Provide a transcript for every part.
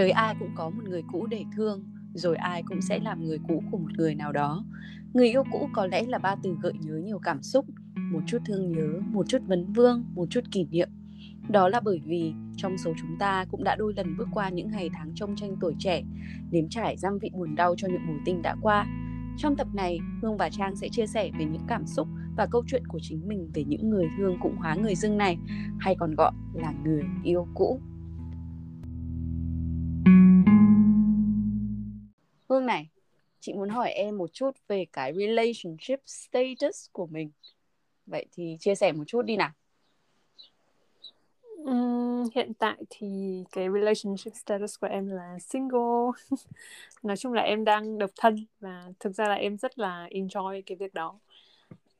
Đời ai cũng có một người cũ để thương, rồi ai cũng sẽ làm người cũ của một người nào đó. Người yêu cũ có lẽ là ba từ gợi nhớ nhiều cảm xúc, một chút thương nhớ, một chút vấn vương, một chút kỷ niệm. Đó là bởi vì trong số chúng ta cũng đã đôi lần bước qua những ngày tháng trông tranh tuổi trẻ, nếm trải giam vị buồn đau cho những mối tình đã qua. Trong tập này, Hương và Trang sẽ chia sẻ về những cảm xúc và câu chuyện của chính mình về những người thương cũng hóa người dưng này, hay còn gọi là người yêu cũ. Hương này, chị muốn hỏi em một chút về cái relationship status của mình. Vậy thì chia sẻ một chút đi nào. Um, hiện tại thì cái relationship status của em là single nói chung là em đang độc thân và thực ra là em rất là enjoy cái việc đó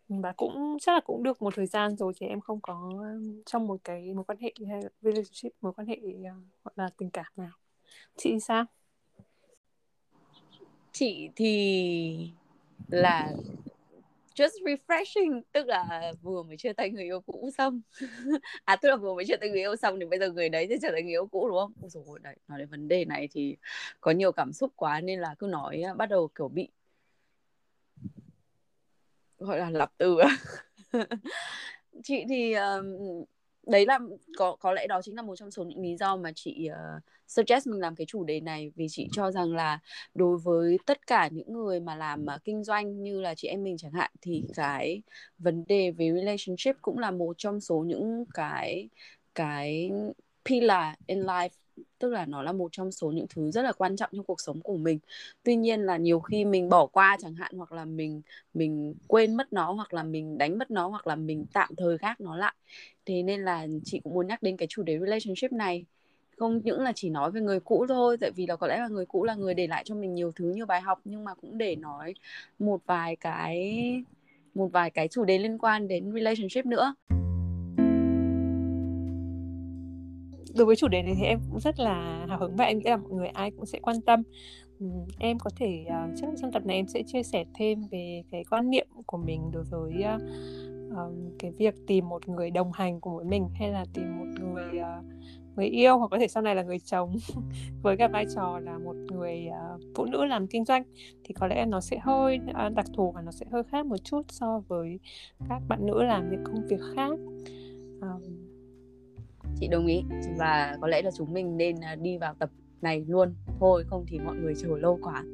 và cũng chắc là cũng được một thời gian rồi thì em không có um, trong một cái mối quan hệ hay relationship mối quan hệ uh, gọi là tình cảm nào chị sao chị thì là just refreshing tức là vừa mới chia tay người yêu cũ xong. À tức là vừa mới chia tay người yêu xong thì bây giờ người đấy sẽ trở thành người yêu cũ đúng không? Ôi dồi đấy nói đến vấn đề này thì có nhiều cảm xúc quá nên là cứ nói à, bắt đầu kiểu bị gọi là lặp từ. Chị thì um, đấy là có có lẽ đó chính là một trong số những lý do mà chị uh, suggest mình làm cái chủ đề này. Vì chị cho rằng là đối với tất cả những người mà làm uh, kinh doanh như là chị em mình chẳng hạn thì cái vấn đề về relationship cũng là một trong số những cái cái pillar in life tức là nó là một trong số những thứ rất là quan trọng trong cuộc sống của mình. Tuy nhiên là nhiều khi mình bỏ qua chẳng hạn, hoặc là mình mình quên mất nó, hoặc là mình đánh mất nó, hoặc là mình tạm thời gác nó lại. Thế nên là chị cũng muốn nhắc đến cái chủ đề relationship này. Không những là chỉ nói về người cũ thôi, tại vì là có lẽ là người cũ là người để lại cho mình nhiều thứ, nhiều bài học, nhưng mà cũng để nói một vài cái, một vài cái chủ đề liên quan đến relationship nữa. Đối với chủ đề này thì em cũng rất là hào hứng và em nghĩ là mọi người ai cũng sẽ quan tâm. Ừ, em có thể uh, chắc trong tập này em sẽ chia sẻ thêm về cái quan niệm của mình đối với uh, um, cái việc tìm một người đồng hành cùng với mình hay là tìm một người uh, người yêu hoặc có thể sau này là người chồng với cái vai trò là một người uh, phụ nữ làm kinh doanh thì có lẽ nó sẽ hơi uh, đặc thù và nó sẽ hơi khác một chút so với các bạn nữ làm những công việc khác. Um, chị đồng ý. Và có lẽ là chúng mình nên à, đi vào tập này luôn. Thôi không thì mọi người chờ lâu quá.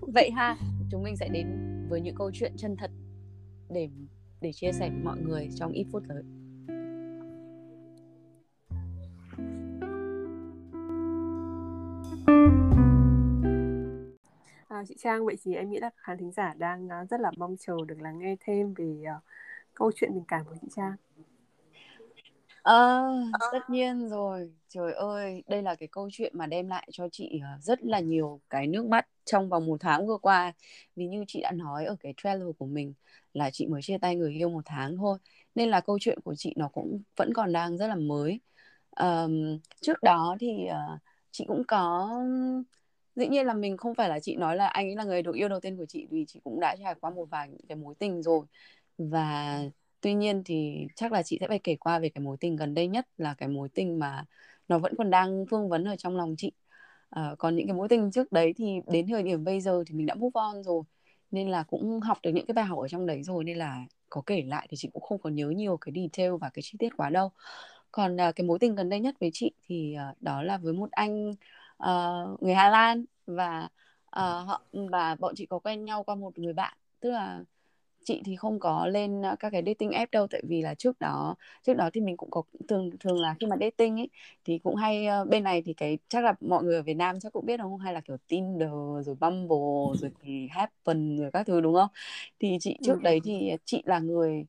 Vậy ha chúng mình sẽ đến với những câu chuyện chân thật để để chia sẻ với mọi người trong ít phút tới. À, chị Trang, vậy thì em nghĩ là khán thính giả đang à, rất là mong chờ được lắng nghe thêm về uh, câu chuyện tình cảm của chị Trang. Ờ, tất nhiên rồi. Trời ơi, đây là cái câu chuyện mà đem lại cho chị ờ, rất là nhiều cái nước mắt trong vòng một tháng vừa qua. Vì như chị đã nói ở cái trailer của mình là chị mới chia tay người yêu một tháng thôi. Nên là câu chuyện của chị nó cũng vẫn còn đang rất là mới. Ờm, trước đó thì ờ, chị cũng có dĩ nhiên là mình không phải là chị nói là anh ấy là người được yêu đầu tiên của chị vì chị cũng đã trải qua một vài những cái mối tình rồi và tuy nhiên thì chắc là chị sẽ phải kể qua về cái mối tình gần đây nhất là cái mối tình mà nó vẫn còn đang vương vấn ở trong lòng chị. À, còn những cái mối tình trước đấy thì đến thời điểm bây giờ thì mình đã move on rồi nên là cũng học được những cái bài học ở trong đấy rồi nên là có kể lại thì chị cũng không có nhớ nhiều cái detail và cái chi tiết quá đâu. Còn à, cái mối tình gần đây nhất với chị thì à, đó là với một anh à, người Hà Lan và à, họ và bọn chị có quen nhau qua một người bạn tức là chị thì không có lên các cái dating app đâu tại vì là trước đó trước đó thì mình cũng có thường thường là khi mà dating ấy thì cũng hay bên này thì cái chắc là mọi người ở Việt Nam chắc cũng biết đúng không? Hay là kiểu Tinder rồi Bumble rồi thì Happen rồi các thứ đúng không? Thì chị trước đấy thì chị là người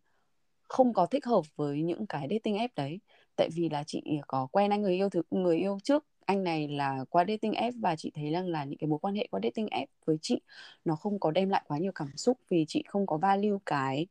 không có thích hợp với những cái dating app đấy tại vì là chị có quen anh người yêu thứ người yêu trước anh này là qua dating app và chị thấy rằng là những cái mối quan hệ qua dating app với chị nó không có đem lại quá nhiều cảm xúc vì chị không có value cái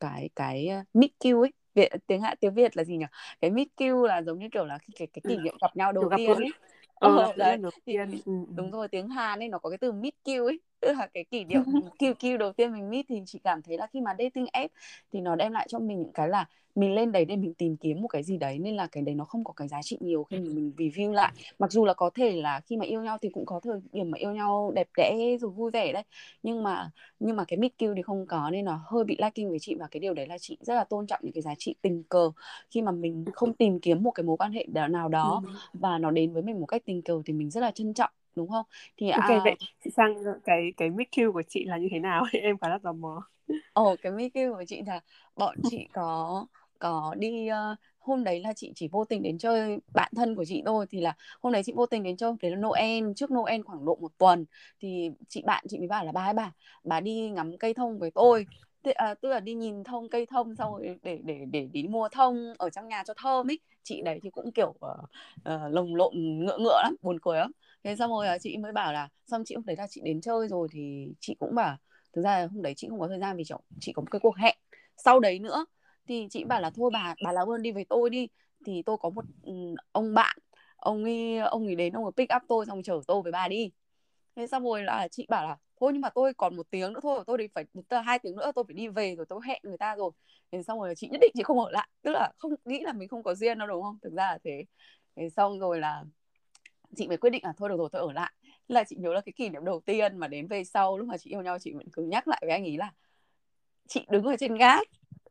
cái cái uh, meet cute ấy. Việt, tiếng hạ tiếng Việt là gì nhỉ? Cái meet cute là giống như kiểu là cái cái kỷ niệm gặp nhau đầu tiên ấy. Ờ, ờ, đấy. Thì, tiên. Ừ, đúng rồi tiếng Hàn ấy nó có cái từ meet cute ấy tức là cái kỷ niệm QQ đầu tiên mình meet thì chị cảm thấy là khi mà dating app thì nó đem lại cho mình những cái là mình lên đấy để mình tìm kiếm một cái gì đấy nên là cái đấy nó không có cái giá trị nhiều khi mình, mình review lại mặc dù là có thể là khi mà yêu nhau thì cũng có thời điểm mà yêu nhau đẹp đẽ rồi vui vẻ đấy nhưng mà nhưng mà cái meet cute thì không có nên nó hơi bị lacking với chị và cái điều đấy là chị rất là tôn trọng những cái giá trị tình cờ khi mà mình không tìm kiếm một cái mối quan hệ nào đó ừ. và nó đến với mình một cách tình cờ thì mình rất là trân trọng đúng không? Thì ok à... vậy sang cái cái cue của chị là như thế nào? Em khá là tò mò. Ồ cái cue của chị là bọn chị có có đi uh, hôm đấy là chị chỉ vô tình đến chơi bạn thân của chị thôi. Thì là hôm đấy chị vô tình đến chơi đấy là Noel trước Noel khoảng độ một tuần. Thì chị bạn chị mới bảo là bà ấy bà bà đi ngắm cây thông với tôi. À, tức là đi nhìn thông cây thông xong rồi để để để đi mua thông ở trong nhà cho thơm ấy. Chị đấy thì cũng kiểu uh, uh, lồng lộn ngựa ngựa lắm buồn cười lắm thế xong rồi chị mới bảo là xong chị hôm đấy là chị đến chơi rồi thì chị cũng bảo thực ra hôm đấy chị không có thời gian vì chị, chị có một cái cuộc hẹn sau đấy nữa. Thì chị bảo là thôi bà bà làm ơn đi với tôi đi. Thì tôi có một ừ, ông bạn ông ấy ông ấy đến ông ấy pick up tôi xong chở tôi với bà đi. Thế xong rồi là chị bảo là thôi nhưng mà tôi còn một tiếng nữa thôi tôi đi phải hai tiếng nữa tôi phải đi về rồi tôi hẹn người ta rồi. Thế xong rồi chị nhất định chị không ở lại tức là không nghĩ là mình không có duyên đâu đúng không? Thực ra là thế. Thế xong rồi là chị mới quyết định là thôi được rồi tôi ở lại. Là chị nhớ là cái kỷ niệm đầu tiên mà đến về sau lúc mà chị yêu nhau chị vẫn cứ nhắc lại với anh ấy là chị đứng ở trên gác.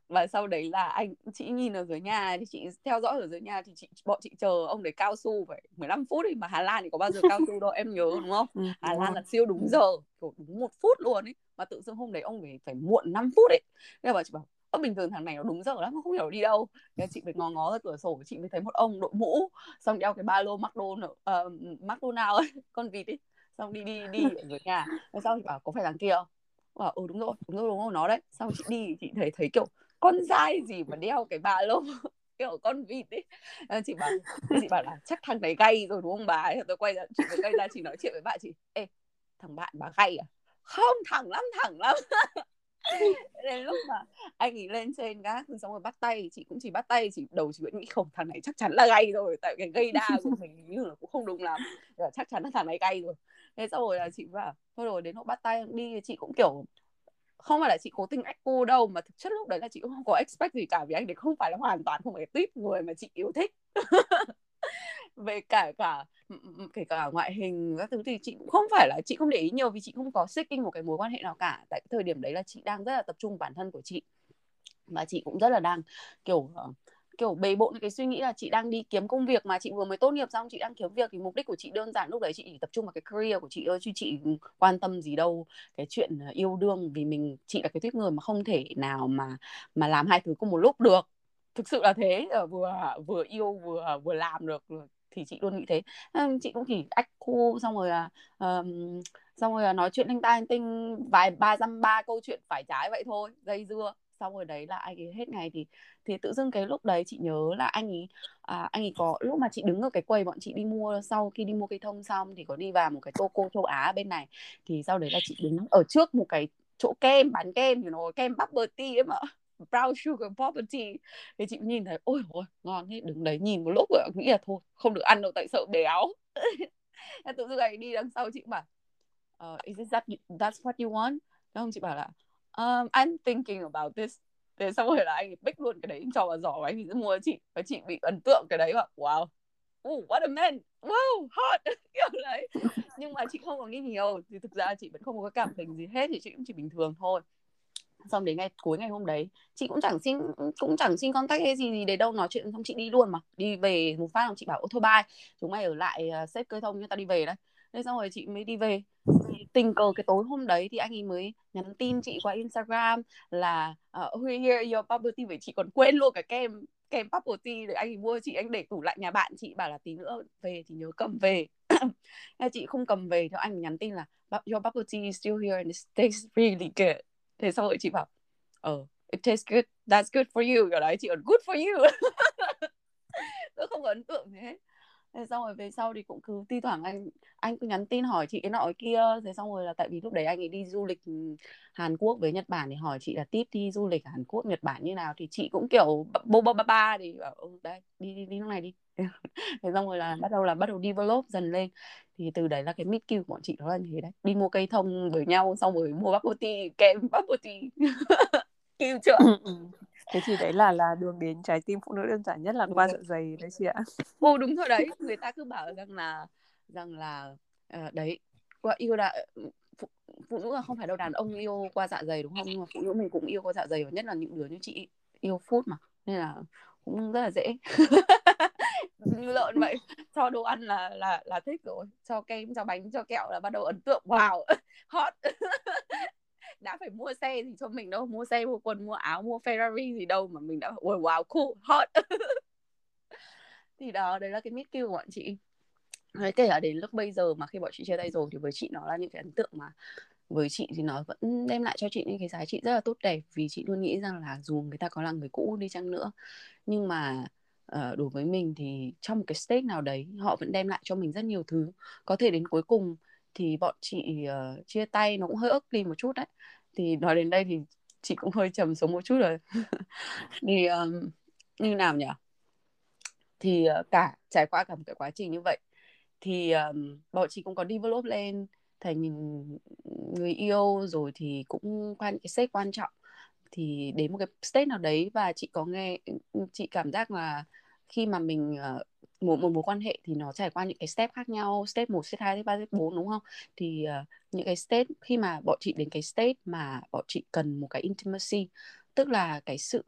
Và sau đấy là anh chị nhìn ở dưới nhà thì chị theo dõi ở dưới nhà thì chị bọn chị chờ ông đấy cao su phải 15 phút thì mà Hà Lan thì có bao giờ cao su đâu em nhớ đúng không? Ừ, Hà Lan là siêu đúng giờ kiểu đúng một phút luôn ấy. Mà tự dưng hôm đấy ông phải phải muộn 5 phút ấy. Nên là chị bảo Ơ bình thường thằng này nó đúng giờ lắm không hiểu đi đâu. Nên chị phải ngó ngó ra cửa sổ chị mới thấy một ông đội mũ xong đeo cái ba lô McDonald uh, ờ, McDonald ấy con vịt ấy. Xong đi đi đi ở dưới nhà sau chị bảo có phải thằng kia không? Bảo ừ đúng rồi đúng rồi đúng rồi nó đấy. Xong chị đi chị thấy thấy kiểu con dai gì mà đeo cái ba lô kiểu con vịt ấy. Chị bảo chị bảo là chắc thằng đấy gay rồi đúng không bà? Ấy tôi quay ra chị quay ra chị nói chuyện với bạn chị ê thằng bạn bà gay à? Không thẳng lắm thẳng lắm. đến lúc mà anh ấy lên trên gác xong rồi bắt tay, chị cũng chỉ bắt tay, chỉ đầu chị vẫn nghĩ không, thằng này chắc chắn là gay rồi, tại cái gây đa của mình như là cũng không đúng lắm. Chắc chắn là thằng này gay rồi. Thế sau rồi là chị bảo, thôi rồi đến lúc bắt tay đi, chị cũng kiểu không phải là chị cố tình ách cô đâu, mà thực chất lúc đấy là chị cũng không có expect gì cả, vì anh đấy không phải là hoàn toàn không phải tiếp người mà chị yêu thích. về cả cả kể cả ngoại hình các thứ thì chị cũng không phải là, chị không để ý nhiều vì chị không có seeking một cái mối quan hệ nào cả. Tại thời điểm đấy là chị đang rất là tập trung bản thân của chị và chị cũng rất là đang, kiểu ờ, kiểu, bề bộn cái suy nghĩ là chị đang đi kiếm công việc mà chị vừa mới tốt nghiệp xong chị đang kiếm việc thì mục đích của chị đơn giản lúc đấy chị chỉ tập trung vào cái career của chị thôi chứ chị quan tâm gì đâu cái chuyện ờ, yêu đương vì mình, chị là cái tuyết người mà không thể nào mà mà làm hai thứ cùng một lúc được. Thực sự là thế ờ, vừa vừa yêu, vừa vừa làm được thì chị luôn nghĩ thế. Ờ, chị cũng chỉ ách khu xong rồi là um, xong rồi là nói chuyện linh tai tinh vài ba dăm ba câu chuyện phải trái vậy thôi dây dưa. Xong rồi đấy là anh ấy hết ngày thì thì tự dưng cái lúc đấy chị nhớ là anh ấy à, anh ấy có lúc mà chị đứng ở cái quầy bọn chị đi mua sau khi đi mua cây thông xong thì có đi vào một cái tô cô châu Á bên này. Thì sau đấy là chị đứng ở trước một cái chỗ kem bán kem you know, kem bubble tea ấy mà brown sugar bubble tea thì chị nhìn thấy ôi ôi ngon thế đứng đấy nhìn một lúc rồi nghĩ là thôi không được ăn đâu tại sợ béo. Tự dưng này đi đằng sau chị bảo uh, is that that's what you want? Không chị bảo là um, I'm thinking about this. Thế xong rồi là anh bích luôn cái đấy cho vào giỏ và anh thì sẽ mua chị. Và chị bị ấn tượng cái đấy và wow oh, what a man wow hot. Kiểu đấy. Nhưng mà chị không có nghĩ nhiều thì thực ra chị vẫn không có cảm tình gì hết thì chị cũng chỉ bình thường thôi xong đến ngày cuối ngày hôm đấy chị cũng chẳng xin cũng chẳng xin contact hay gì gì để đâu nói chuyện xong chị đi luôn mà. Đi về một phát xong chị bảo ô thôi bye. Chúng mày ở lại à, uh, xếp cây thông cho ta đi về đấy. Thế xong rồi chị mới đi về. Tình cờ cái tối hôm đấy thì anh ấy mới nhắn tin chị qua Instagram là ờ, uh, we hear your bubble tea vậy chị còn quên luôn cả kem kem bubble tea để anh ấy mua. Chị anh để tủ lại nhà bạn chị bảo là tí nữa về thì nhớ cầm về. Chị không cầm về thì anh nhắn tin là your bubble tea is still here and it tastes really good thế xong rồi chị bảo ờ it tastes good that's good for you. Kiểu đấy chị còn good for you. Tôi không có ấn tượng hết. thế xong rồi về sau thì cũng cứ thi thoảng anh anh cứ nhắn tin hỏi chị cái nọ kia. Thế xong rồi là tại vì lúc đấy anh ấy đi du lịch ừ, Hàn Quốc với Nhật Bản thì hỏi chị là tiếp đi du lịch Hàn Quốc Nhật Bản như nào? Thì chị cũng kiểu bô bô ba ba thì bảo ừ, đây đi đi đi lúc này đi. thế xong rồi là bắt đầu là bắt đầu develop dần lên. Thì từ đấy là cái mid của bọn chị đó là như thế đấy. Đi mua cây thông với nhau xong rồi mua bubble tea kem bubble tea kêu chưa? Ừ, ừ. thế thì đấy là là đường đến trái tim phụ nữ đơn giản nhất là qua dạ dày đấy chị ạ. Ô đúng rồi đấy. Người ta cứ bảo rằng là rằng là uh, đấy qua yêu đã phụ, phụ nữ là không phải đâu đàn ông yêu qua dạ dày đúng không? Nhưng mà phụ nữ mình cũng yêu qua dạ dày và nhất là những đứa như chị yêu food mà. Nên là cũng rất là dễ lợn vậy. Cho đồ ăn là là là thích rồi. Cho kem cho bánh cho kẹo là bắt đầu ấn tượng. Wow! Hot! Đã phải mua xe gì cho mình đâu. Mua xe mua quần mua áo mua Ferrari gì đâu mà mình đã wow, wow cool hot! Thì đó đấy là cái mid của bọn chị. Đấy, kể cả đến lúc bây giờ mà khi bọn chị chia tay rồi thì với chị nó là những cái ấn tượng mà với chị thì nó vẫn đem lại cho chị những cái giá trị rất là tốt đẹp vì chị luôn nghĩ rằng là dù người ta có là người cũ đi chăng nữa nhưng mà uh, đối với mình thì trong một cái stage nào đấy họ vẫn đem lại cho mình rất nhiều thứ. Có thể đến cuối cùng thì bọn chị uh, chia tay nó cũng hơi ức đi một chút đấy. Thì nói đến đây thì chị cũng hơi trầm xuống một chút rồi. Thì um, như nào nhỉ? Thì uh, cả trải qua cả một cái quá trình như vậy thì um, bọn chị cũng có develop lên thành người yêu rồi thì cũng qua những cái stage quan trọng thì đến một cái stage nào đấy và chị có nghe ừ, ừ, chị cảm giác là khi mà mình uh, một một mối quan hệ thì nó trải qua những cái step khác nhau step 1, step 2, step 3, step 4 đúng không? Thì uh, những cái step khi mà bọn chị đến cái stage mà bọn chị cần một cái intimacy tức là cái sự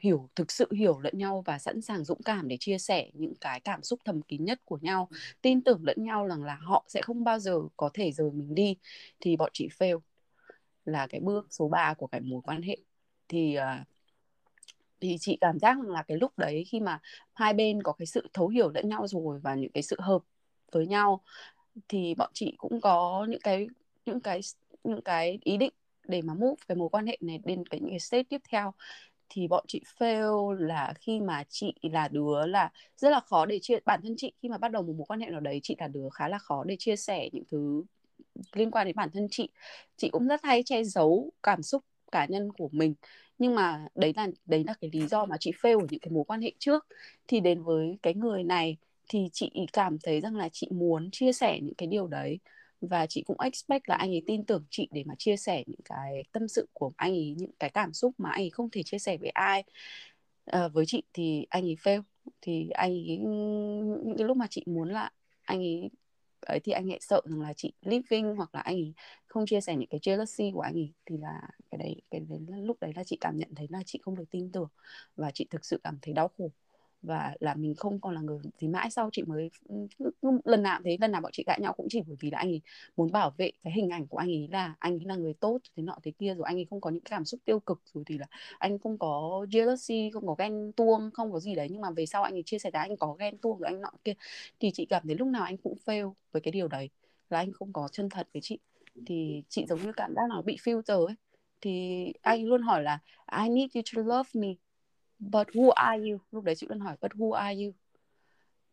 hiểu thực sự hiểu lẫn nhau và sẵn sàng dũng cảm để chia sẻ những cái cảm xúc thầm kín nhất của nhau tin tưởng lẫn nhau rằng là họ sẽ không bao giờ có thể rời mình đi thì bọn chị fail là cái bước số 3 của cái mối quan hệ thì ờ, thì chị cảm giác là cái lúc đấy khi mà hai bên có cái sự thấu hiểu lẫn nhau rồi và những cái sự hợp với nhau thì bọn chị cũng có những cái những cái những cái ý định để mà move cái mối quan hệ này đến cái những cái stage tiếp theo. Thì bọn chị fail là khi mà chị là đứa là rất là khó để chia, bản thân chị khi mà bắt đầu một mối quan hệ nào đấy, chị là đứa khá là khó để chia sẻ những thứ liên quan đến bản thân chị. Chị cũng rất hay che giấu cảm xúc cá nhân của mình. Nhưng mà đấy là đấy là cái lý do mà chị fail ở những cái mối quan hệ trước. Thì đến với cái người này thì chị cảm thấy rằng là chị muốn chia sẻ những cái điều đấy. Và chị cũng expect là anh ấy tin tưởng chị để mà chia sẻ những cái tâm sự của anh ấy những cái cảm xúc mà anh ấy không thể chia sẻ với ai. À, với chị thì anh ấy fail. Thì anh ấy những cái lúc mà chị muốn là anh ấy ấy thì anh ấy sợ rằng là chị living hoặc là anh ấy không chia sẻ những cái jealousy của anh ấy thì là cái đấy cái đấy là, lúc đấy là chị cảm nhận thấy là chị không được tin tưởng và chị thực sự cảm thấy đau khổ và là mình không còn là người gì mãi sau, chị mới lần nào thế, lần nào bọn chị cãi nhau cũng chỉ bởi vì là anh ấy muốn bảo vệ cái hình ảnh của anh ấy là anh ấy là người tốt, thế nọ thế kia, rồi anh ấy không có những cảm xúc tiêu cực, rồi thì là anh không có jealousy, không có ghen tuông, không có gì đấy, nhưng mà về sau anh ấy chia sẻ là anh có ghen tuông rồi anh nọ kia, thì chị cảm thấy lúc nào anh cũng fail với cái điều đấy, là anh không có chân thật với chị. Thì chị giống như cảm giác nó bị filter ấy, thì anh luôn hỏi là, I need you to love me but who are you? Lúc đấy chị luôn hỏi, but who are you?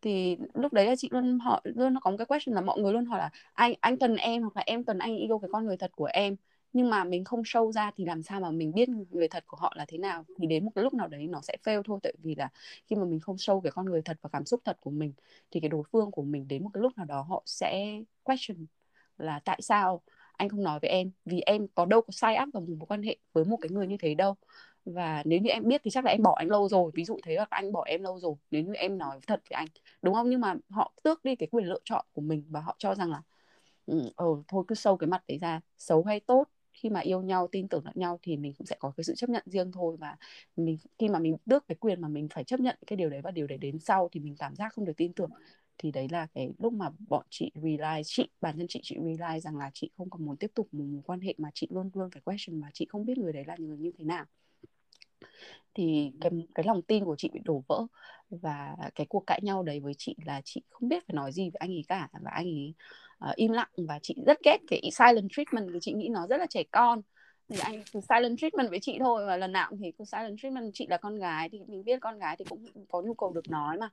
Thì lúc đấy là chị luôn hỏi, luôn nó có một cái question là mọi người luôn hỏi là, anh anh cần em hoặc là em cần anh yêu cái con người thật của em? Nhưng mà mình không show ra thì làm sao mà mình biết người thật của họ là thế nào? Thì đến một cái lúc nào đấy nó sẽ fail thôi, tại vì là khi mà mình không show cái con người thật và cảm xúc thật của mình, thì cái đối phương của mình đến một cái lúc nào đó họ sẽ question là tại sao anh không nói với em? Vì em có đâu có sai áp vào một mối quan hệ với một cái người như thế đâu và nếu như em biết thì chắc là em bỏ anh lâu rồi ví dụ thế hoặc anh bỏ em lâu rồi nếu như em nói thật với anh đúng không? Nhưng mà họ tước đi cái quyền lựa chọn của mình và họ cho rằng là ừ, ờ thôi cứ sâu cái mặt đấy ra xấu hay tốt khi mà yêu nhau tin tưởng lẫn nhau thì mình cũng sẽ có cái sự chấp nhận riêng thôi và mình khi mà mình tước cái quyền mà mình phải chấp nhận cái điều đấy và điều đấy đến sau thì mình cảm giác không được tin tưởng thì đấy là cái lúc mà bọn chị realize chị bản thân chị chị realize rằng là chị không còn muốn tiếp tục một mối quan hệ mà chị luôn luôn phải question mà chị không biết người đấy là người như thế nào thì cái cái lòng tin của chị bị đổ vỡ và cái cuộc cãi nhau đấy với chị là chị không biết phải nói gì với anh ấy cả và anh ấy uh, im lặng và chị rất ghét cái silent treatment vì chị nghĩ nó rất là trẻ con. Thì anh cứ silent treatment với chị thôi và lần nào thì cứ silent treatment chị là con gái thì mình biết con gái thì cũng có nhu cầu được nói mà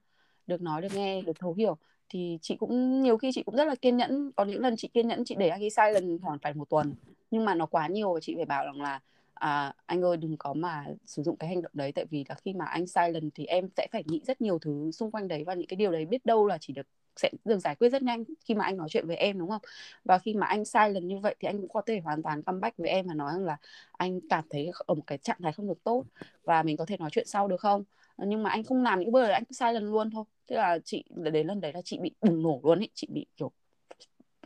được nói được nghe được thấu hiểu. Thì chị cũng nhiều khi chị cũng rất là kiên nhẫn có những lần chị kiên nhẫn chị để anh ấy silent khoảng phải một tuần nhưng mà nó quá nhiều và chị phải bảo rằng là à, anh ơi đừng có mà sử dụng cái hành động đấy tại vì là khi mà anh sai lần thì em sẽ phải nghĩ rất nhiều thứ xung quanh đấy và những cái điều đấy biết đâu là chỉ được sẽ được giải quyết rất nhanh khi mà anh nói chuyện với em đúng không? Và khi mà anh sai lần như vậy thì anh cũng có thể hoàn toàn comeback với em và nói rằng là anh cảm thấy ở một cái trạng thái không được tốt và mình có thể nói chuyện sau được không? Nhưng mà anh không làm những bữa anh cứ sai lần luôn thôi. Tức là chị đến lần đấy là chị bị bùng nổ luôn ấy chị bị kiểu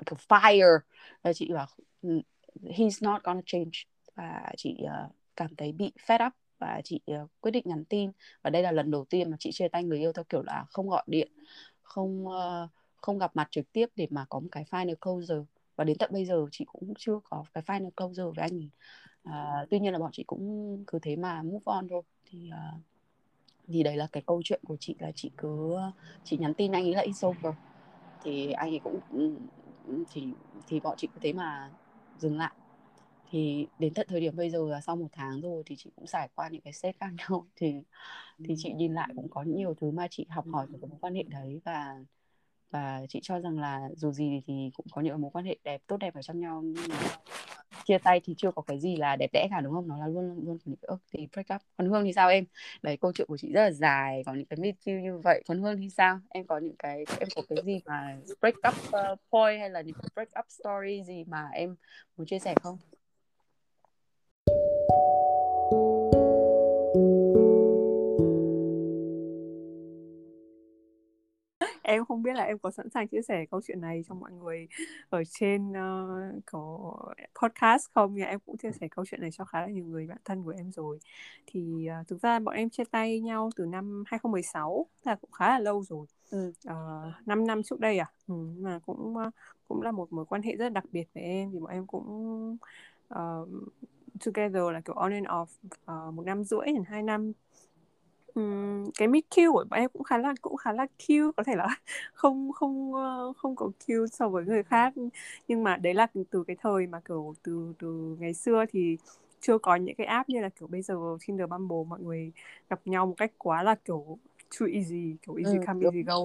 kiểu fire. Và chị bảo ừ, he's not gonna change và chị uh, cảm thấy bị fed up và chị uh, quyết định nhắn tin. Và đây là lần đầu tiên mà chị chia tay người yêu theo kiểu là không gọi điện không uh, không gặp mặt trực tiếp để mà có một cái final closure. Và đến tận bây giờ chị cũng chưa có cái final closure với anh. Ấy tuy nhiên là bọn chị cũng cứ thế mà move on thôi. Thì uh, thì đấy là cái câu chuyện của chị là chị cứ chị nhắn tin anh ấy là it's over. Thì anh ấy cũng ừ, thì thì bọn chị cứ thế mà dừng lại thì đến tận thời điểm bây giờ là sau một tháng rồi thì chị cũng trải qua những cái set khác nhau. Thì thì chị nhìn lại cũng có nhiều thứ mà chị học hỏi từ cái mối quan hệ đấy và và chị cho rằng là dù gì thì cũng có những mối quan hệ đẹp tốt đẹp ở trong nhau nhưng mà chia tay thì chưa có cái gì là đẹp đẽ cả đúng không? Nó là luôn luôn những cái ước thì break up. Còn hương thì sao em? Đấy câu chuyện của chị rất là dài có những cái meet you như vậy. Còn hương thì sao? Em có những cái em có cái gì mà break up uh, point hay là những cái break up story gì mà em muốn chia sẻ không em không biết là em có sẵn sàng chia sẻ câu chuyện này cho mọi người ở trên uh, có podcast không? Nhưng em cũng chia sẻ câu chuyện này cho khá là nhiều người bạn thân của em rồi. Thì uh, thực ra bọn em chia tay nhau từ năm 2016 là cũng khá là lâu rồi. Ừ. uh, ờ, 5 năm trước đây à? Ừ, mà cũng uh, cũng là một mối quan hệ rất đặc biệt với em. Thì bọn em cũng uh, together là kiểu on and off uh, một năm rưỡi đến hai năm. Um, cái meet cute của bọn em cũng khá là cũng khá là cute có thể là không không ờ, không có cute so với người khác. Nhưng mà đấy là từ cái thời mà kiểu từ từ ngày xưa thì chưa có những cái app như là kiểu bây giờ Tinder Bumble mọi người gặp nhau một cách quá là kiểu too easy kiểu easy ừ, come easy go.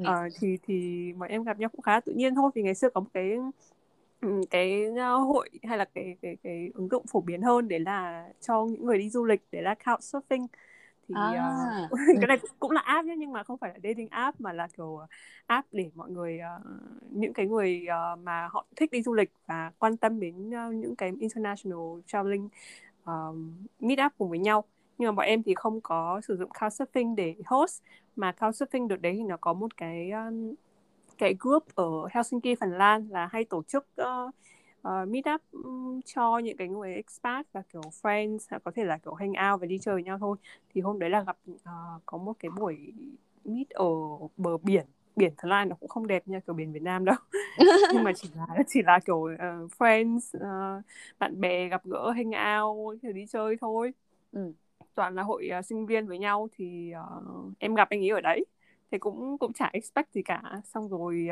uh, thì thì mọi em gặp nhau cũng khá tự nhiên thôi. Vì ngày xưa có một cái cái hội hay là cái cái cái ứng dụng phổ biến hơn để là cho những người đi du lịch để là couchsurfing thì à. uh, cái này cũng, là app nhé nhưng mà không phải là dating app mà là kiểu app để mọi người uh, những cái người uh, mà họ thích đi du lịch và quan tâm đến uh, những cái international traveling uh, meet up cùng với nhau nhưng mà bọn em thì không có sử dụng couchsurfing để host mà couchsurfing được đấy thì nó có một cái um, cái group ở Helsinki Phần Lan là hay tổ chức uh, uh, meet up um, cho những cái người expat và kiểu friends có thể là kiểu hang out và đi chơi với nhau thôi. Thì hôm đấy là gặp uh, có một cái buổi meet ở bờ biển. Biển Thái Lan nó cũng không đẹp như kiểu biển Việt Nam đâu. Nhưng mà chỉ là chỉ là kiểu uh, friends uh, bạn bè gặp gỡ hang out thì đi chơi thôi. Ừ. toàn là hội uh, sinh viên với nhau thì uh, em gặp anh ấy ở đấy thì cũng cũng chả expect gì cả. Xong rồi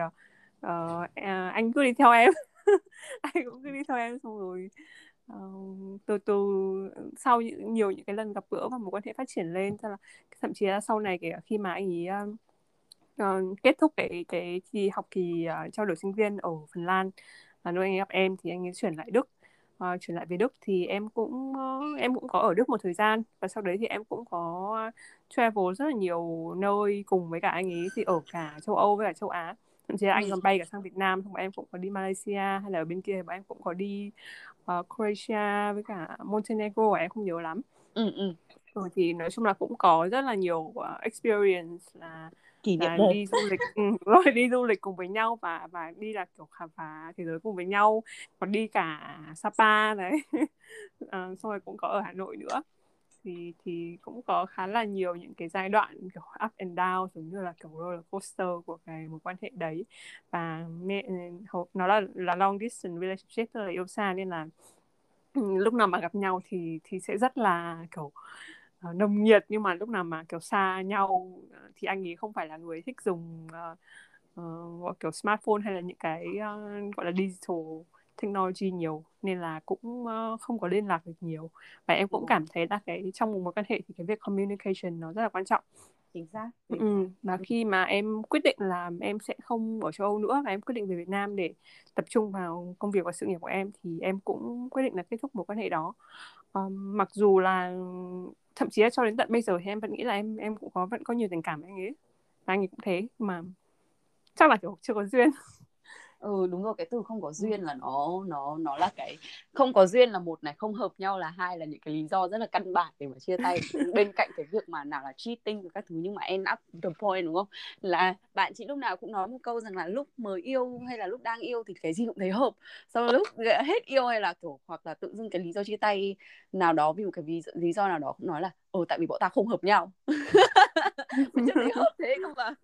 uh, uh, anh cứ đi theo em. Anh cũng cứ đi theo em xong rồi uh, từ từ sau những nhiều những cái lần gặp gỡ và mối quan hệ phát triển lên là thậm chí là sau này kể khi mà anh ấy uh, kết thúc cái cái kỳ học kỳ uh, trao đổi sinh viên ở Phần Lan là nơi anh ấy gặp em thì anh ấy chuyển lại Đức uh, chuyển lại về Đức thì em cũng uh, em cũng có ở Đức một thời gian và sau đấy thì em cũng có travel rất là nhiều nơi cùng với cả anh ấy thì ở cả châu Âu với cả châu Á. Thậm chí là anh còn bay cả sang Việt Nam xong em cũng có đi Malaysia hay là ở bên kia bọn em cũng có đi uh, Croatia với cả Montenegro em không nhớ lắm. Ừ, ừ. Ừ, thì nói chung là cũng có rất là nhiều uh, experience là kỷ niệm là đi du lịch ừ, rồi đi du lịch cùng với nhau và và đi là kiểu khám phá thế giới cùng với nhau còn đi cả Sapa đấy. À, xong rồi cũng có ở Hà Nội nữa. Thì thì cũng có khá là nhiều những cái giai đoạn kiểu up and down giống như là kiểu roller coaster của cái mối quan hệ đấy. Và nó là là long distance relationship tức là yêu xa nên là ừ, lúc nào mà gặp nhau thì thì sẽ rất là kiểu uh, nồng nhiệt nhưng mà lúc nào mà kiểu xa nhau ờ, thì anh ấy không phải là người thích dùng uh, uh, kiểu smartphone hay là những cái uh, gọi là digital technology nhiều nên là cũng uh, không có liên lạc được nhiều. Và em cũng cảm thấy là cái trong một mối quan hệ thì cái việc communication nó rất là quan trọng chính xác, chính ừ, và khi mà em quyết định là em sẽ không ở châu Âu nữa và em quyết định về Việt Nam để tập trung vào công việc và sự nghiệp của em thì em cũng quyết định là kết thúc mối quan hệ đó. Um, mặc dù là thậm chí là cho đến tận bây giờ thì em vẫn nghĩ là em em cũng có vẫn có nhiều tình cảm với anh ấy. Và anh ấy cũng thế mà chắc là kiểu chưa có duyên ừ đúng rồi cái từ không có ừ. duyên là nó nó nó là cái không có duyên là một này không hợp nhau là hai là những cái lý do rất là căn bản để mà chia tay. Bên cạnh cái việc mà nào là cheating và các thứ nhưng mà end up the point đúng không? Là bạn chị lúc nào cũng nói một câu rằng là lúc mới yêu hay là lúc đang yêu thì cái gì cũng thấy hợp. Sau lúc hết yêu hay là kiểu hoặc là tự dưng cái lý do chia tay nào đó vì một cái lý, lý do nào đó cũng nói là ừ, tại vì bọn ta không hợp nhau. Mình chưa thấy hợp thế không mà.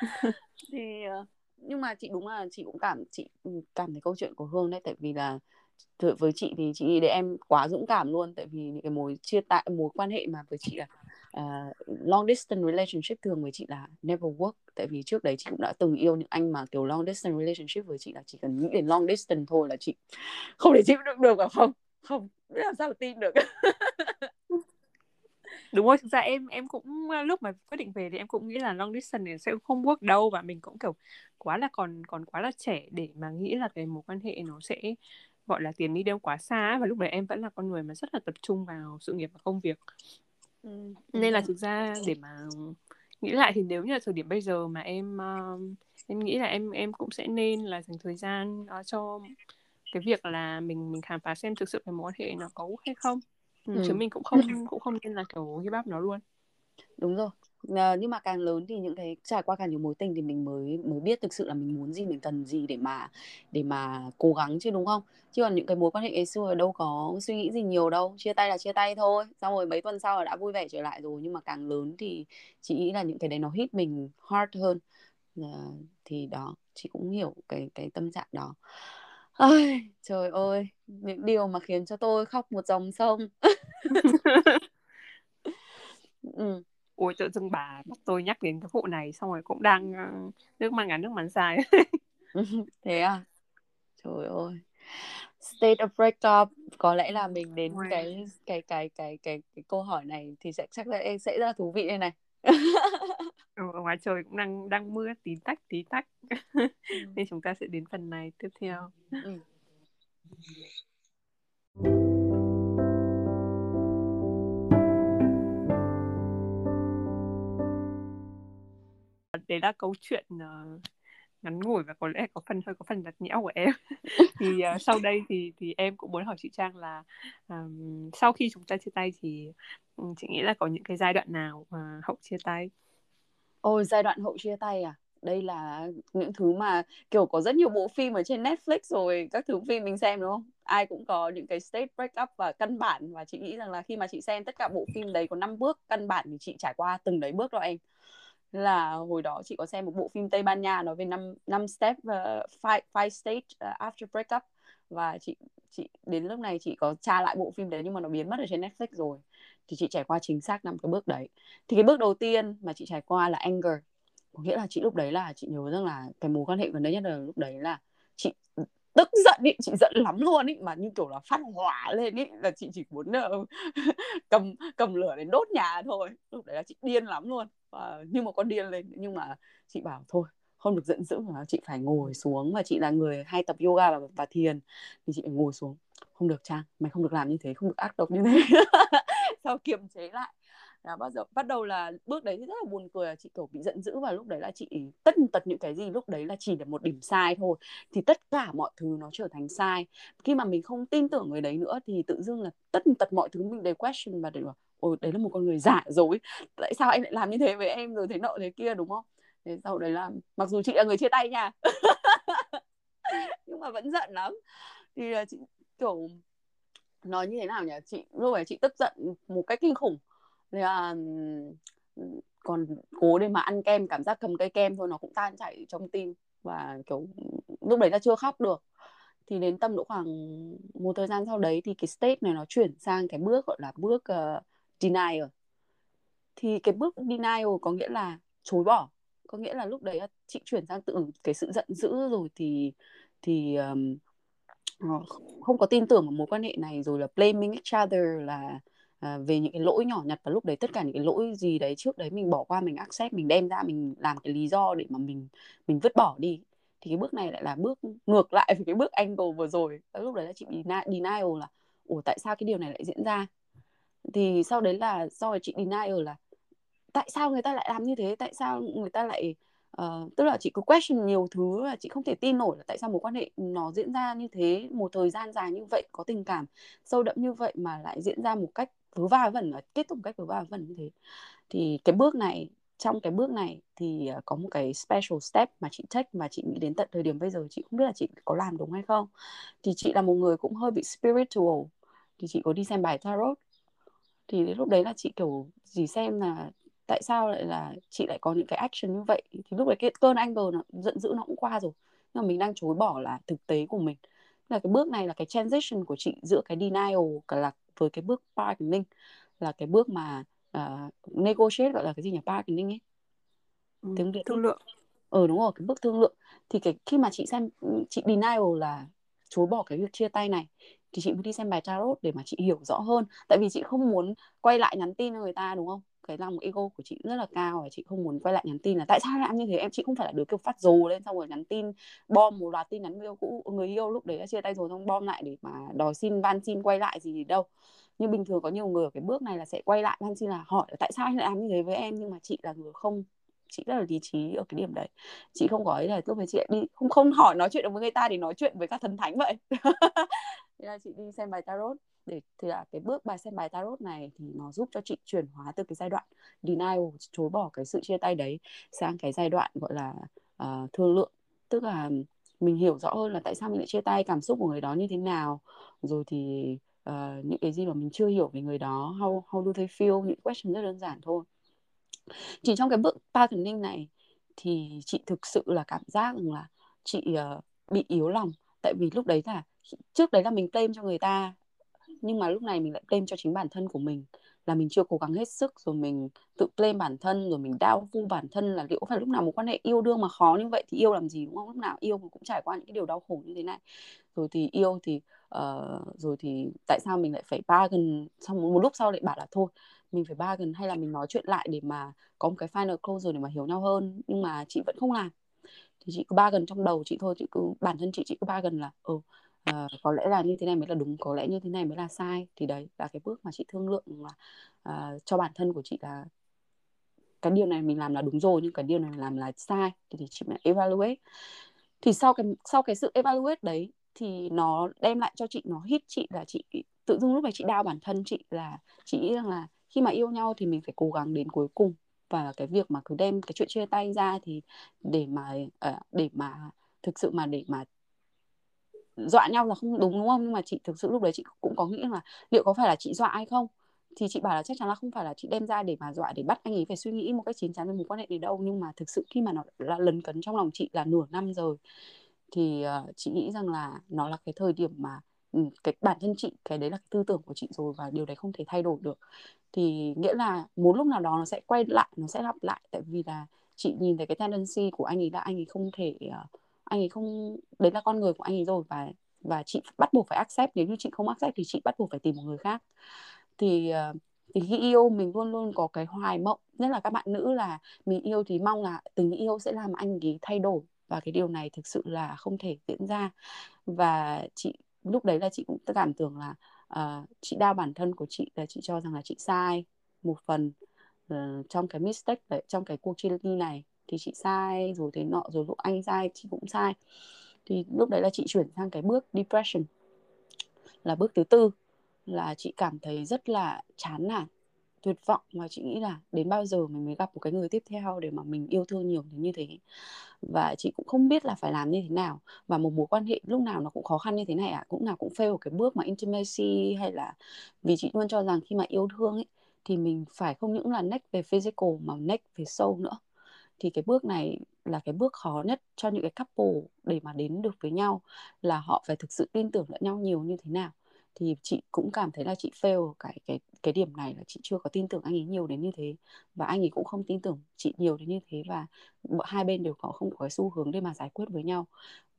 Thì uh, nhưng mà chị đúng là chị cũng cảm chị ừ, cảm thấy câu chuyện của Hương đấy tại vì là với chị thì chị nghĩ để em quá dũng cảm luôn. Tại vì những cái mối chia tay mối quan hệ mà với chị là uh, long distance relationship thường với chị là never work. Tại vì trước đấy chị cũng đã từng yêu những anh mà kiểu long distance relationship với chị là chỉ cần nghĩ đến long distance thôi là chị không thể chịu được được à không? Không biết làm sao tin được? đúng rồi thực ra em em cũng lúc mà quyết định về thì em cũng nghĩ là long distance sẽ không work đâu và mình cũng kiểu quá là còn còn quá là trẻ để mà nghĩ là cái mối quan hệ nó sẽ gọi là tiền đi đâu quá xa và lúc đấy em vẫn là con người mà rất là tập trung vào sự nghiệp và công việc. Ừ, nên là thực ra để mà nghĩ lại thì nếu như là thời điểm bây giờ mà em uh, em nghĩ là em em cũng sẽ nên là dành thời gian uh, cho cái việc là mình mình khám phá xem thực sự cái mối quan hệ nó có hay không ừ, ừ. chứ mình cũng không cũng không nên là kiểu give up nó luôn. Đúng rồi. À, nhưng mà càng lớn thì những cái trải qua càng nhiều mối tình thì mình mới mới biết thực sự là mình muốn gì mình cần gì để mà để mà cố gắng chứ đúng không? Chứ còn những cái mối quan hệ ngày xưa đâu có suy nghĩ gì nhiều đâu. Chia tay là chia tay thôi. Xong rồi mấy tuần sau là đã vui vẻ trở lại rồi. Nhưng mà càng lớn thì chị nghĩ là những cái đấy nó hit mình hard hơn. À, thì đó chị cũng hiểu cái cái tâm trạng đó Ôi, trời ơi, những điều mà khiến cho tôi khóc một dòng sông. ừ. Ôi, tự dưng bà bắt tôi nhắc đến cái vụ này xong rồi cũng đang uh, nước mắt ngắn nước mắt dài. Thế à? Trời ơi. State of breakup có lẽ là mình đến wow. cái, cái cái cái cái cái câu hỏi này thì sẽ chắc là sẽ rất là thú vị đây này. ở ngoài trời cũng đang đang mưa tí tách tí tách ừ. nên chúng ta sẽ đến phần này tiếp theo ừ. đấy là câu chuyện uh, ngắn ngủi và có lẽ có phần hơi có phần đặt nhẽo của em thì uh, sau đây thì thì em cũng muốn hỏi chị Trang là um, sau khi chúng ta chia tay thì um, chị nghĩ là có những cái giai đoạn nào mà hậu chia tay Ôi giai đoạn hậu chia tay à? Đây là những thứ mà kiểu có rất nhiều bộ phim ở trên Netflix rồi các thứ phim mình xem đúng không? Ai cũng có những cái state break up và căn bản và chị nghĩ rằng là khi mà chị xem tất cả bộ phim đấy có 5 bước căn bản thì chị trải qua từng đấy bước đó em. Là hồi đó chị có xem một bộ phim Tây Ban Nha nói về năm năm step uh, five, five stage uh, after breakup và chị chị đến lúc này chị có tra lại bộ phim đấy nhưng mà nó biến mất ở trên Netflix rồi thì chị trải qua chính xác năm cái bước đấy. Thì cái bước đầu tiên mà chị trải qua là anger. Có nghĩa là chị lúc đấy là chị nhớ rằng là cái mối quan hệ gần đây nhất là lúc đấy là chị tức giận ý chị giận lắm luôn ý mà như kiểu là phát hỏa lên ý là chị chỉ muốn uh, cầm cầm lửa đến đốt nhà thôi. Lúc đấy là chị điên lắm luôn. Và như một con điên lên nhưng mà chị bảo thôi không được giận dữ mà chị phải ngồi xuống và chị là người hay tập yoga và, và thiền. Thì chị phải ngồi xuống. Không được trang mày không được làm như thế không được ác độc như thế. sau kiềm chế lại. Là bắt đầu bắt đầu là bước đấy thì rất là buồn cười là chị kiểu bị giận dữ và lúc đấy là chị tất tật những cái gì lúc đấy là chỉ là một điểm sai thôi. Thì tất cả mọi thứ nó trở thành sai. Khi mà mình không tin tưởng người đấy nữa thì tự dưng là tất tật mọi thứ mình đều question và đều bảo, ôi, đấy là một con người giả dối tại sao anh lại làm như thế với em rồi thế nọ thế kia đúng không? Thế sau đấy là mặc dù chị là người chia tay nha. Nhưng mà vẫn giận lắm. Thì chị kiểu nói như thế nào nhỉ? Chị lúc ấy chị tức giận một cách kinh khủng. Nên là ừ, còn cố để mà ăn kem cảm giác cầm cây kem thôi nó cũng tan chảy trong tim. Và kiểu lúc đấy là chưa khóc được. Thì đến tầm độ khoảng một thời gian sau đấy thì cái state này nó chuyển sang cái bước gọi là bước uh, denial. Thì cái bước denial có nghĩa là chối bỏ. Có nghĩa là lúc đấy chị chuyển sang từ cái sự giận dữ rồi thì thì um, Ờ, không có tin tưởng vào mối quan hệ này rồi là blaming each other là à, về những cái lỗi nhỏ nhặt và lúc đấy tất cả những cái lỗi gì đấy trước đấy mình bỏ qua mình accept mình đem ra mình làm cái lý do để mà mình mình vứt bỏ đi. Thì cái bước này lại là bước ngược lại với cái bước angle vừa rồi. Lúc đấy là chị bị denial là ủa tại sao cái điều này lại diễn ra? Thì sau đấy là do chị denial là tại sao người ta lại làm như thế? Tại sao người ta lại uh, tức là chị cứ question nhiều thứ và chị không thể tin nổi là tại sao mối quan hệ nó diễn ra như thế một thời gian dài như vậy có tình cảm sâu đậm như vậy mà lại diễn ra một cách vớ va vẩn và kết thúc một cách vớ va vẩn như thế. Thì cái bước này trong cái bước này thì à, có một cái special step mà chị take mà chị nghĩ đến tận thời điểm bây giờ chị không biết là chị có làm đúng hay không. Thì chị là một người cũng hơi bị spiritual thì chị có đi xem bài tarot. Thì lúc đấy là chị kiểu gì xem là tại sao lại là chị lại có những cái action như vậy? Thì lúc đấy cái cơn anger nó giận dữ nó cũng qua rồi. Nhưng mà mình đang chối bỏ là thực tế của mình. Là cái bước này là cái transition của chị giữa cái denial cả là với cái bước bargaining. Là cái bước mà uh, negotiate gọi là cái gì nhỉ? Bargaining ấy. Ừ, tiếng Việt thương lượng. Ờ đúng rồi cái bước thương lượng. Thì cái khi mà chị xem chị denial là chối bỏ cái việc chia tay này thì chị mới đi xem bài tarot để mà chị hiểu rõ hơn. Tại vì chị không muốn quay lại nhắn tin cho người ta đúng không cái lòng ego của chị rất là cao và chị không muốn quay lại nhắn tin là tại sao lại như thế? Em, chị không phải là đứa kiểu phát dồ lên xong rồi nhắn tin, bom một loạt tin nhắn người yêu cũ, người yêu lúc đấy đã chia tay rồi xong bom lại để mà đòi xin van xin quay lại gì đâu. Nhưng bình thường có nhiều người ở cái bước này là sẽ quay lại van xin là hỏi là tại sao anh lại làm như thế với em? Nhưng mà chị là người không, chị rất là lý trí ở cái điểm đấy. Chị không có ý là lúc đấy chị đi, không không hỏi nói chuyện được với người ta để nói chuyện với các thần thánh vậy. Thế là chị đi xem bài tarot để thì là cái bước bài xem bài tarot này thì nó giúp cho chị chuyển hóa từ cái giai đoạn denial chối bỏ cái sự chia tay đấy sang cái giai đoạn gọi là uh, thương lượng. Tức là mình hiểu rõ hơn là tại sao mình lại chia tay cảm xúc của người đó như thế nào. Rồi thì uh, những cái gì mà mình chưa hiểu về người đó how how do they feel những question rất đơn giản thôi. Chỉ trong cái bước patterning này thì chị thực sự là cảm giác rằng là chị uh, bị yếu lòng. Tại vì lúc đấy là trước đấy là mình claim cho người ta nhưng mà lúc này mình lại blame cho chính bản thân của mình là mình chưa cố gắng hết sức rồi mình tự blame bản thân rồi mình đau vu bản thân là liệu phải lúc nào một quan hệ yêu đương mà khó như vậy thì yêu làm gì đúng không? Lúc nào yêu mình cũng trải qua những cái điều đau khổ như thế này. Rồi thì yêu thì uh, rồi thì tại sao mình lại phải ba gần xong một lúc sau lại bảo là thôi mình phải ba gần hay là mình nói chuyện lại để mà có một cái final closure để mà hiểu nhau hơn. Nhưng mà chị vẫn không làm. Thì chị cứ ba gần trong đầu chị thôi chị cứ bản thân chị chị cứ ba gần là ừ uh, có lẽ là như thế này mới là đúng có lẽ như thế này mới là sai. Thì đấy là cái bước mà chị thương lượng là uh, cho bản thân của chị là cái điều này mình làm là đúng rồi nhưng cái điều này mình làm là sai. Thì, thì chị mới evaluate. Thì sau cái sau cái sự evaluate đấy thì nó đem lại cho chị nó hit chị là chị tự dưng lúc này chị đau bản thân chị là chị nghĩ rằng là khi mà yêu nhau thì mình phải cố gắng đến cuối cùng. Và cái việc mà cứ đem cái chuyện chia tay ra thì để mà uh, để mà thực sự mà để mà dọa nhau là không đúng đúng không? Nhưng mà chị thực sự lúc đấy chị cũng có nghĩ là liệu có phải là chị dọa ai không? Thì chị bảo là chắc chắn là không phải là chị đem ra để mà dọa để bắt anh ấy phải suy nghĩ một cách chín chắn về mối quan hệ này đâu. Nhưng mà thực sự khi mà nó là lần cấn trong lòng chị là nửa năm rồi thì uh, chị nghĩ rằng là nó là cái thời điểm mà ừ, cái bản thân chị cái đấy là cái tư tưởng của chị rồi và điều đấy không thể thay đổi được. Thì nghĩa là một lúc nào đó nó sẽ quay lại nó sẽ lặp lại. Tại vì là chị nhìn thấy cái tendency của anh ấy là anh ấy không thể uh, anh ấy không đấy là con người của anh ấy rồi và và chị bắt buộc phải accept. Nếu như chị không accept thì chị bắt buộc phải tìm một người khác. Thì ờ, thì khi yêu mình luôn luôn có cái hoài mộng. Nhất là các bạn nữ là mình yêu thì mong là tình yêu sẽ làm anh ấy thay đổi. Và cái điều này thực sự là không thể diễn ra. Và chị lúc đấy là chị cũng cảm tưởng là uh, chị đau bản thân của chị là chị cho rằng là chị sai một phần uh, trong cái mistake trong cái cuộc chia ly này thì chị sai, rồi thế nọ, rồi lúc anh sai chị cũng sai. Thì lúc đấy là chị chuyển sang cái bước depression, là bước thứ tư, là chị cảm thấy rất là chán nản, tuyệt vọng. Và chị nghĩ là đến bao giờ mình mới gặp một cái người tiếp theo để mà mình yêu thương nhiều đến như thế? Và chị cũng không biết là phải làm như thế nào. Và một mối quan hệ lúc nào nó cũng khó khăn như thế này à cũng nào cũng fail cái bước mà intimacy hay là vì chị luôn cho rằng khi mà yêu thương ấy, thì mình phải không những là neck về physical mà neck về soul nữa thì cái bước này là cái bước khó nhất cho những cái couple để mà đến được với nhau, là họ phải thực sự tin tưởng lẫn nhau nhiều như thế nào. Thì chị cũng cảm thấy là chị fail cái cái cái điểm này là chị chưa có tin tưởng anh ấy nhiều đến như thế. Và anh ấy cũng không tin tưởng chị nhiều đến như thế và hai bên đều có không có cái xu hướng để mà giải quyết với nhau.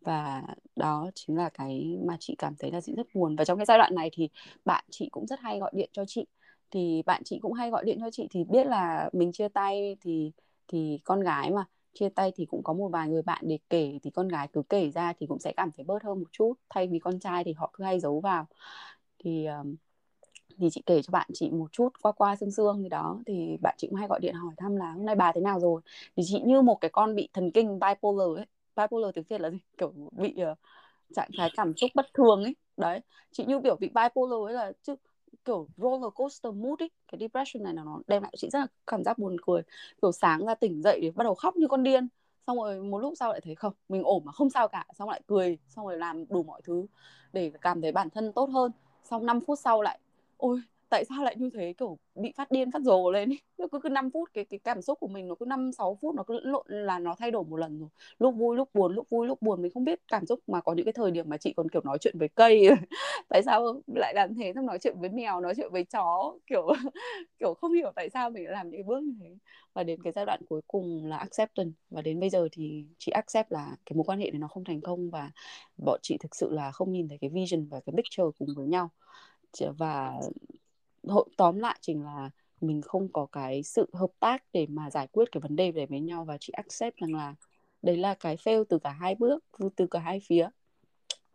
Và đó chính là cái mà chị cảm thấy là chị rất buồn. Và trong cái giai đoạn này thì bạn chị cũng rất hay gọi điện cho chị. Thì bạn chị cũng hay gọi điện cho chị thì biết là mình chia tay thì thì con gái mà chia tay thì cũng có một vài người bạn để kể thì con gái cứ kể ra thì cũng sẽ cảm thấy bớt hơn một chút. Thay vì con trai thì họ cứ hay giấu vào. Thì thì chị kể cho bạn chị một chút qua qua xương xương gì đó thì bạn chị cũng hay gọi điện hỏi thăm là hôm nay bà thế nào rồi? Thì chị như một cái con bị thần kinh bipolar ấy. Bipolar tiếng việt là gì? Kiểu bị uh, trạng thái cảm xúc bất thường ấy. Đấy chị như biểu bị bipolar ấy là chứ kiểu roller coaster mood ấy cái depression này là nó đem lại chị rất là cảm giác buồn cười. Kiểu sáng ra tỉnh dậy để bắt đầu khóc như con điên, xong rồi một lúc sau lại thấy không, mình ổn mà không sao cả, xong lại cười, xong rồi làm đủ mọi thứ để cảm thấy bản thân tốt hơn. Xong 5 phút sau lại, ôi tại sao lại như thế? Kiểu bị phát điên, phát rồ lên ấy. cứ cứ 5 phút, cái cái cảm xúc của mình nó cứ 5 6 phút nó cứ lộn là nó thay đổi một lần rồi. Lúc vui, lúc buồn, lúc vui, lúc buồn, mình không biết cảm xúc mà có những cái thời điểm mà chị còn, kiểu, nói chuyện với cây. Tại sao lại làm thế? Xong nói chuyện với mèo, nói chuyện với chó, kiểu kiểu không hiểu tại sao mình làm những cái bước như thế. Và đến cái giai đoạn cuối cùng là acceptance. Và đến bây giờ thì chị accept là cái mối quan hệ này nó không thành công và bọn chị thực sự là không nhìn thấy cái vision và cái picture cùng với nhau. Và hội, tóm lại chính là mình không có cái sự hợp tác để mà giải quyết cái vấn đề về với nhau và chị accept rằng là đấy là cái fail từ cả hai bước từ cả hai phía.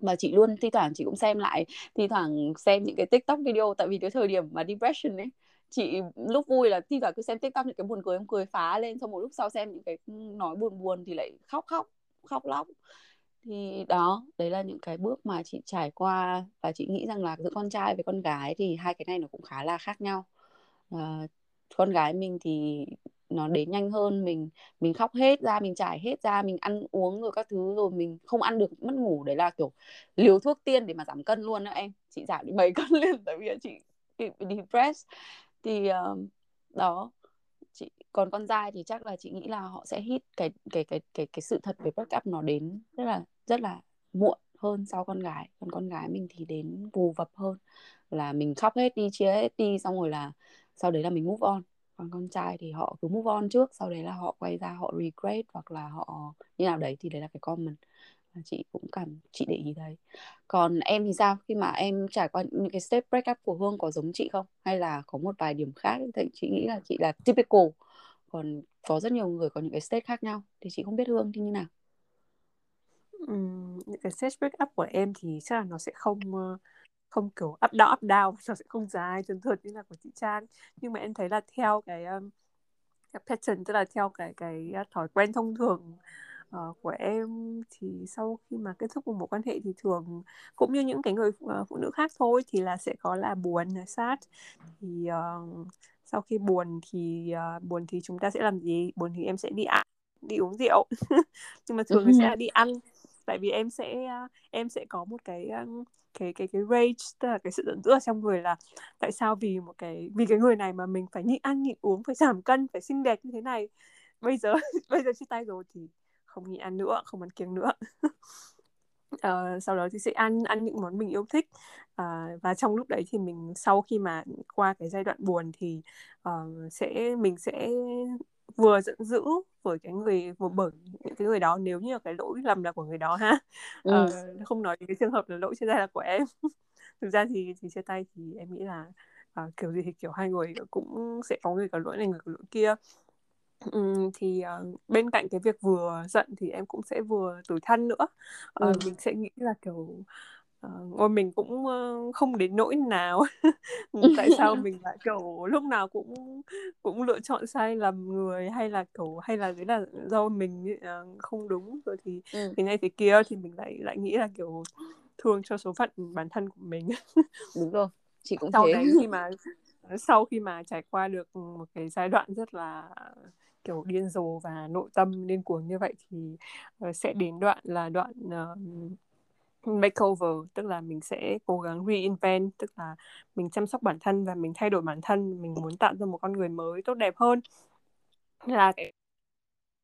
Mà chị luôn thi thoảng chị cũng xem lại, thi thoảng xem những cái tiktok video, tại vì cái thời điểm mà depression ấy, chị lúc vui là thi thoảng cứ xem tiktok những cái buồn cười em cười phá lên, xong một lúc sau xem những cái nói buồn buồn thì lại khóc khóc khóc lóc thì đó đấy là những cái bước mà chị trải qua và chị nghĩ rằng là giữa con trai với con gái thì hai cái này nó cũng khá là khác nhau. À, con gái mình thì nó đến nhanh hơn mình mình khóc hết ra mình trải hết ra mình ăn uống rồi các thứ rồi mình không ăn được mất ngủ. Đấy là kiểu liều thuốc tiên để mà giảm cân luôn đó em. Chị giảm đi mấy cân liền tại vì chị bị depressed. Thì uh, đó chị, còn con trai thì chắc là chị nghĩ là họ sẽ hít cái cái cái cái cái sự thật về breakup nó đến rất là rất là muộn hơn sau con gái. Còn con gái mình thì đến vù vập hơn, là mình khóc hết đi, chia hết đi, xong rồi là sau đấy là mình move on. Còn con trai thì họ cứ move on trước, sau đấy là họ quay ra, họ regret hoặc là họ như nào đấy thì đấy là cái comment chị cũng cảm chị để ý thấy còn em thì sao? Khi mà em trải qua những cái step break up của hương có giống chị không? Hay là có một vài điểm khác? Thì chị nghĩ là chị là typical. Còn có rất nhiều người có những cái stage khác nhau. Thì chị không biết hương thì như nào. Những cái stage break up của em thì chắc là nó sẽ không ờ, không kiểu up down up down. Nó sẽ không dài chân thật như là của chị Trang. Nhưng mà em thấy là theo cái, um, cái pattern tức là theo cái cái ờ, thói quen thông thường uh, của em thì sau khi mà kết thúc một mối quan hệ thì thường cũng như những cái người uh, phụ nữ khác thôi thì là sẽ có là buồn là sad thì uh, sau khi buồn thì uh, buồn thì chúng ta sẽ làm gì? Buồn thì em sẽ đi ăn đi uống rượu. Nhưng mà thường ừ. sẽ đi ăn tại vì em sẽ em sẽ có một cái cái cái cái rage tức là cái sự giận dữ ở trong người là tại sao vì một cái vì cái người này mà mình phải nhịn ăn nhịn uống phải giảm cân phải xinh đẹp như thế này. Bây giờ bây giờ chia tay rồi thì không nhịn ăn nữa không ăn kiêng nữa. Uh, sau đó thì sẽ ăn ăn những món mình yêu thích. Uh, và trong lúc đấy thì mình sau khi mà qua cái giai đoạn buồn thì uh, sẽ mình sẽ vừa giận dữ với cái người vừa bởi những cái người đó. Nếu như cái lỗi lầm là của người đó ha. Ừ. uh, không nói cái trường hợp là lỗi chia tay là của em. Thực ra thì thì chia tay thì em nghĩ là uh, kiểu gì thì kiểu hai người cũng sẽ có người có lỗi này người có lỗi kia Ừm, thì, ờ, bên cạnh cái việc vừa giận thì em cũng sẽ vừa tủi thân nữa. Ừm. mình sẽ nghĩ là, kiểu, ờ, ôi, mình cũng, ơ, không đến nỗi nào. tại sao mình lại, kiểu, lúc nào cũng cũng lựa chọn sai lầm người, hay là, kiểu, hay là đấy là do mình ờ, không đúng, rồi thì Ừm. thế này thế kia thì mình lại lại nghĩ là, kiểu, thương cho số phận bản thân của mình. Đúng rồi, chị cũng Sau thế. đấy khi mà sau khi mà trải qua được một cái giai đoạn rất là kiểu điên rồ và nội tâm điên cuồng như vậy thì uh, sẽ đến đoạn là đoạn uh, makeover tức là mình sẽ cố gắng reinvent tức là mình chăm sóc bản thân và mình thay đổi bản thân mình muốn tạo ra một con người mới tốt đẹp hơn. Là cái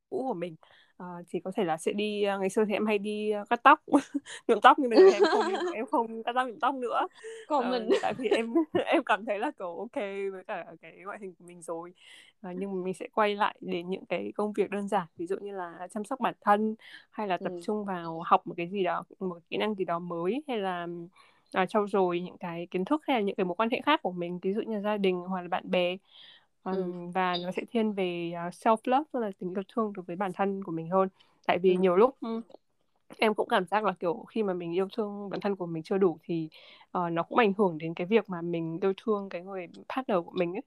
cũ của mình uh, thì có thể là sẽ đi uh, ngày xưa thì em hay đi uh, cắt tóc nhuộm tóc nhưng mà em không em không cắt tóc nhuộm tóc nữa. Còn uh, mình tại vì em em cảm thấy là kiểu ok với cả cái ngoại hình của mình rồi. Uh, nhưng mình sẽ quay lại đến những cái công việc đơn giản ví dụ như là chăm sóc bản thân hay là tập ừ. trung vào học một cái gì đó một kỹ năng gì đó mới hay là uh, trau dồi những cái kiến thức hay là những cái mối quan hệ khác của mình ví dụ như gia đình hoặc là bạn bè um, ừ. và nó sẽ thiên về uh, self love tức là tình yêu thương đối với bản thân của mình hơn tại vì ừ. nhiều lúc em cũng cảm giác là kiểu khi mà mình yêu thương bản thân của mình chưa đủ thì uh, nó cũng ảnh hưởng đến cái việc mà mình yêu thương cái người partner của mình ấy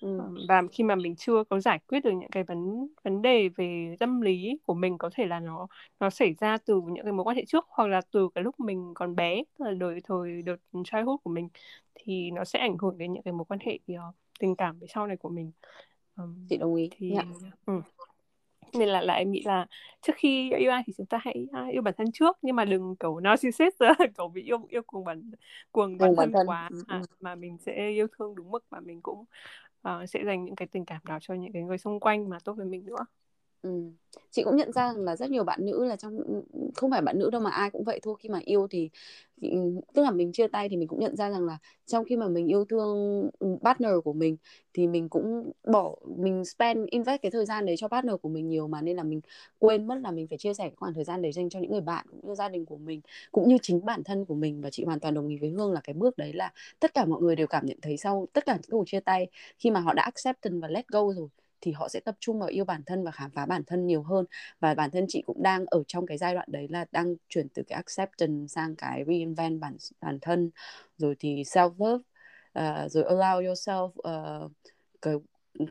ừ. và khi mà mình chưa có giải quyết được những cái vấn vấn đề về tâm lý của mình có thể là nó nó xảy ra từ những cái mối quan hệ trước hoặc là từ cái lúc mình còn bé tức là đời thời đợt childhood của mình thì nó sẽ ảnh hưởng đến những cái mối quan hệ uh, tình cảm về sau này của mình. Um, chị đồng ý. thì yeah. ừ. Nên là là em nghĩ là trước khi yêu ai thì chúng ta hãy uh, yêu bản thân trước nhưng mà đừng kiểu narcissist kiểu bị yêu yêu cùng bản cuồng bản, thân, thân. quá ừ. à, mà mình sẽ yêu thương đúng mức mà mình cũng uh, sẽ dành những cái tình cảm đó cho những cái người xung quanh mà tốt với mình nữa Ừ. Chị cũng nhận ra rằng là rất nhiều bạn nữ là trong, không phải bạn nữ đâu mà ai cũng vậy thôi khi mà yêu thì ừ, tức là mình chia tay thì mình cũng nhận ra rằng là trong khi mà mình yêu thương partner của mình thì mình cũng bỏ, mình spend, invest cái thời gian đấy cho partner của mình nhiều mà nên là mình quên mất là mình phải chia sẻ cái khoảng thời gian đấy dành cho những người bạn cũng như gia đình của mình cũng như chính bản thân của mình và chị hoàn toàn đồng ý với Hương là cái bước đấy là tất cả mọi người đều cảm nhận thấy sau tất cả những cuộc chia tay khi mà họ đã acceptance và let go rồi thì họ sẽ tập trung vào yêu bản thân và khám phá bản thân nhiều hơn. Và bản thân chị cũng đang ở trong cái giai đoạn đấy là đang chuyển từ cái acceptance sang cái reinvent bản bản thân. Rồi thì self love uh, rồi allow yourself uh, cái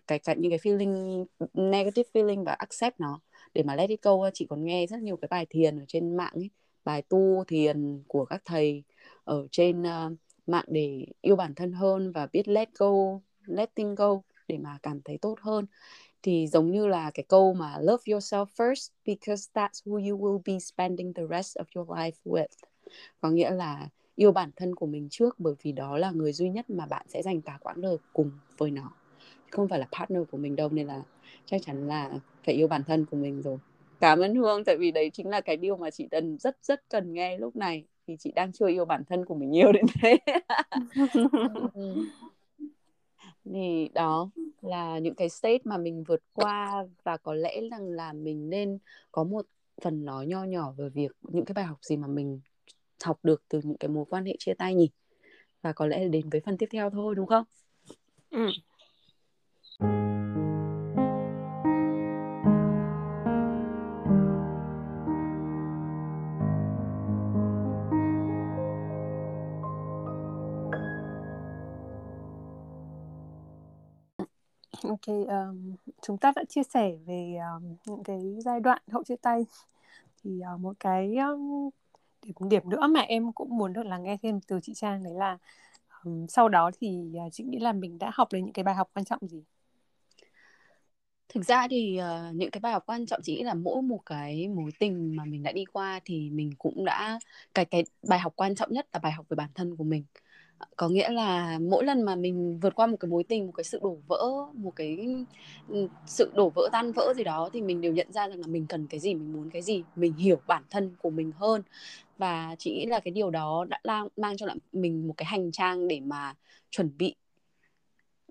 cái cái những cái feeling negative feeling và accept nó. Để mà let it go chị còn nghe rất nhiều cái bài thiền ở trên mạng ấy bài tu thiền của các thầy ở trên uh, mạng để yêu bản thân hơn và biết let go letting go để mà cảm thấy tốt hơn. Thì giống như là cái câu mà love yourself first, because that's who you will be spending the rest of your life with. Có nghĩa là yêu bản thân của mình trước, bởi vì đó là người duy nhất mà bạn sẽ dành cả quãng đời cùng với nó. Không phải là partner của mình đâu, nên là chắc chắn là phải yêu bản thân của mình rồi. Cảm ơn hương, tại vì đấy chính là cái điều mà chị cần rất rất cần nghe lúc này, vì chị đang chưa yêu bản thân của mình nhiều đến thế. Ừ thì đó là những cái state mà mình vượt qua và có lẽ rằng là mình nên có một phần nói nho nhỏ về việc những cái bài học gì mà mình học được từ những cái mối quan hệ chia tay nhỉ và có lẽ là đến với phần tiếp theo thôi đúng không? Ừ. Ok, um, chúng ta đã chia sẻ về um, những cái giai đoạn hậu chia tay thì uh, một cái um, điểm điểm nữa mà em cũng muốn được là nghe thêm từ chị Trang đấy là um, sau đó thì uh, chị nghĩ là mình đã học được những cái bài học quan trọng gì? Thực ra thì uh, những cái bài học quan trọng chỉ là mỗi một cái mối tình mà mình đã đi qua thì mình cũng đã cái cái bài học quan trọng nhất là bài học về bản thân của mình có nghĩa là mỗi lần mà mình vượt qua một cái mối tình, một cái sự đổ vỡ, một cái ừ, sự đổ vỡ, tan vỡ gì đó thì mình đều nhận ra rằng là mình cần cái gì, mình muốn cái gì, mình hiểu bản thân của mình hơn. Và chị nghĩ là cái điều đó đã mang cho lại mình một cái hành trang để mà chuẩn bị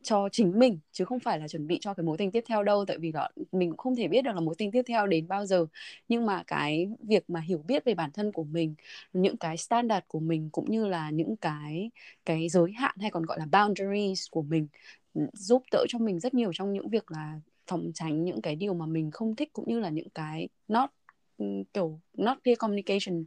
cho chính mình, chứ không phải là chuẩn bị cho cái mối tình tiếp theo đâu. Tại vì là mình cũng không thể biết được là mối tình tiếp theo đến bao giờ. Nhưng mà cái việc mà hiểu biết về bản thân của mình, những cái standard của mình, cũng như là những cái cái giới hạn hay còn gọi là boundaries của mình ừ, giúp đỡ cho mình rất nhiều trong những việc là phòng tránh những cái điều mà mình không thích, cũng như là những cái not kiểu not clear communication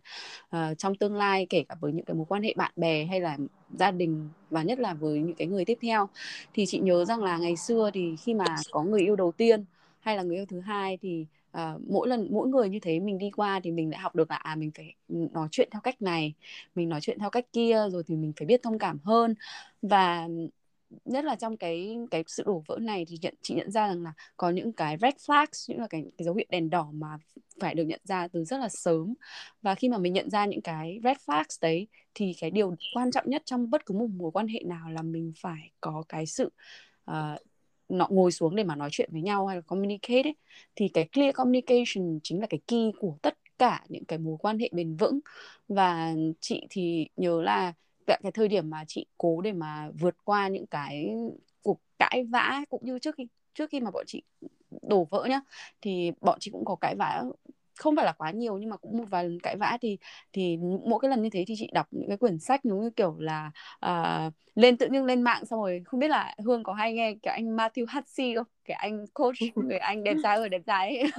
uh, trong tương lai kể cả với những cái mối quan hệ bạn bè hay là gia đình và nhất là với những cái người tiếp theo. Thì chị nhớ rằng là ngày xưa thì khi mà có người yêu đầu tiên hay là người yêu thứ hai thì uh, mỗi lần mỗi người như thế mình đi qua thì mình lại học được là à mình phải nói chuyện theo cách này mình nói chuyện theo cách kia rồi thì mình phải biết thông cảm hơn. Và nhất là trong cái cái sự đổ vỡ này thì nhận chị nhận ra rằng là có những cái red flags những là cái, cái dấu hiệu đèn đỏ mà phải được nhận ra từ rất là sớm. Và khi mà mình nhận ra những cái red flags đấy thì cái điều quan trọng nhất trong bất cứ một mối quan hệ nào là mình phải có cái sự ờ, uh, nó ngồi xuống để mà nói chuyện với nhau hay là communicate ấy. Thì cái clear communication chính là cái key của tất cả những cái mối quan hệ bền vững. Và chị thì nhớ là tại cái thời điểm mà chị cố để mà vượt qua những cái cuộc cãi vã cũng như trước khi trước khi mà bọn chị đổ vỡ nhá thì bọn chị cũng có cãi vã không phải là quá nhiều nhưng mà cũng một vài lần cãi vã thì thì mỗi cái lần như thế thì chị đọc những cái quyển sách giống như kiểu là uh, lên tự nhiên lên mạng xong rồi không biết là hương có hay nghe cái anh Matthew Hussey không cái anh coach người anh đẹp trai ở đẹp trai ấy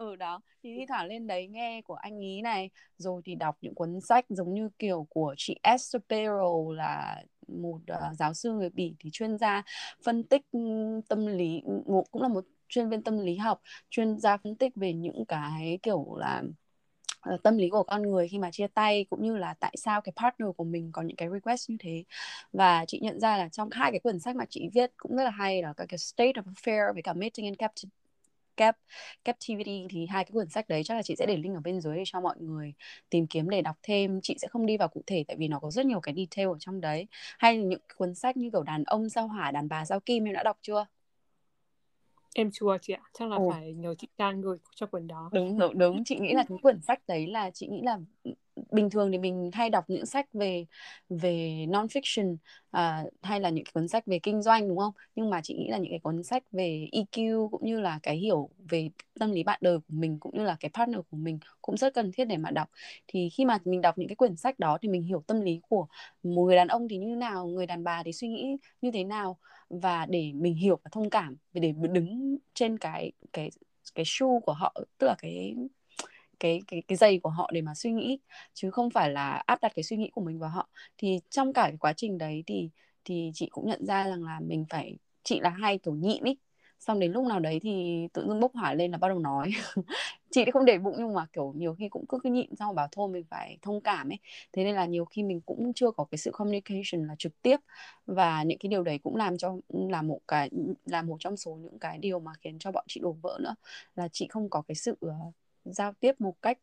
ừ, đó. Thì thi thoảng lên đấy nghe của anh ý này rồi thì đọc những cuốn sách giống như kiểu của chị Esther Perel là một uh, giáo sư người bỉ thì chuyên gia phân tích ừ, tâm lý ừ, cũng là một chuyên viên tâm lý học chuyên gia phân tích về những cái kiểu là ờ, tâm lý của con người khi mà chia tay cũng như là tại sao cái partner của mình có những cái request như thế. Và chị nhận ra là trong hai cái quyển sách mà chị viết cũng rất là hay là cái state of affair với cả meeting and captivity Cap Captivity thì hai cái quyển sách đấy chắc là chị sẽ để link ở bên dưới để cho mọi người tìm kiếm để đọc thêm. Chị sẽ không đi vào cụ thể tại vì nó có rất nhiều cái detail ở trong đấy. Hay là những cuốn sách như kiểu đàn ông sao hỏa đàn bà sao kim em đã đọc chưa? Em chưa chị ạ. Chắc là Ồ. phải nhờ chị Trang gửi cho quyển đó. Đúng đúng đúng. Chị nghĩ là cái quyển sách đấy là chị nghĩ là bình thường thì mình hay đọc những sách về về non fiction à, hay là những cuốn sách về kinh doanh đúng không? Nhưng mà chị nghĩ là những cái cuốn sách về EQ cũng như là cái hiểu về tâm lý bạn đời của mình cũng như là cái partner của mình cũng rất cần thiết để mà đọc. Thì khi mà mình đọc những cái quyển sách đó thì mình hiểu tâm lý của một người đàn ông thì như nào người đàn bà thì suy nghĩ như thế nào và để mình hiểu và thông cảm để đứng trên cái cái cái shoe của họ tức là cái cái cái cái giày của họ để mà suy nghĩ chứ không phải là áp đặt cái suy nghĩ của mình vào họ. Thì trong cả cái quá trình đấy thì thì chị cũng nhận ra rằng là mình phải chị là hay kiểu nhịn ý. Xong đến lúc nào đấy thì tự dưng bốc hỏa lên là bắt đầu nói. Chị thì không để bụng nhưng mà kiểu nhiều khi cũng cứ, cứ nhịn xong bảo thôi mình phải thông cảm ấy. Thế nên là nhiều khi mình cũng chưa có cái sự communication là trực tiếp. Và những cái điều đấy cũng làm cho là một cái là một trong số những cái điều mà khiến cho bọn chị đổ vỡ nữa. Là chị không có cái sự uh, giao tiếp một cách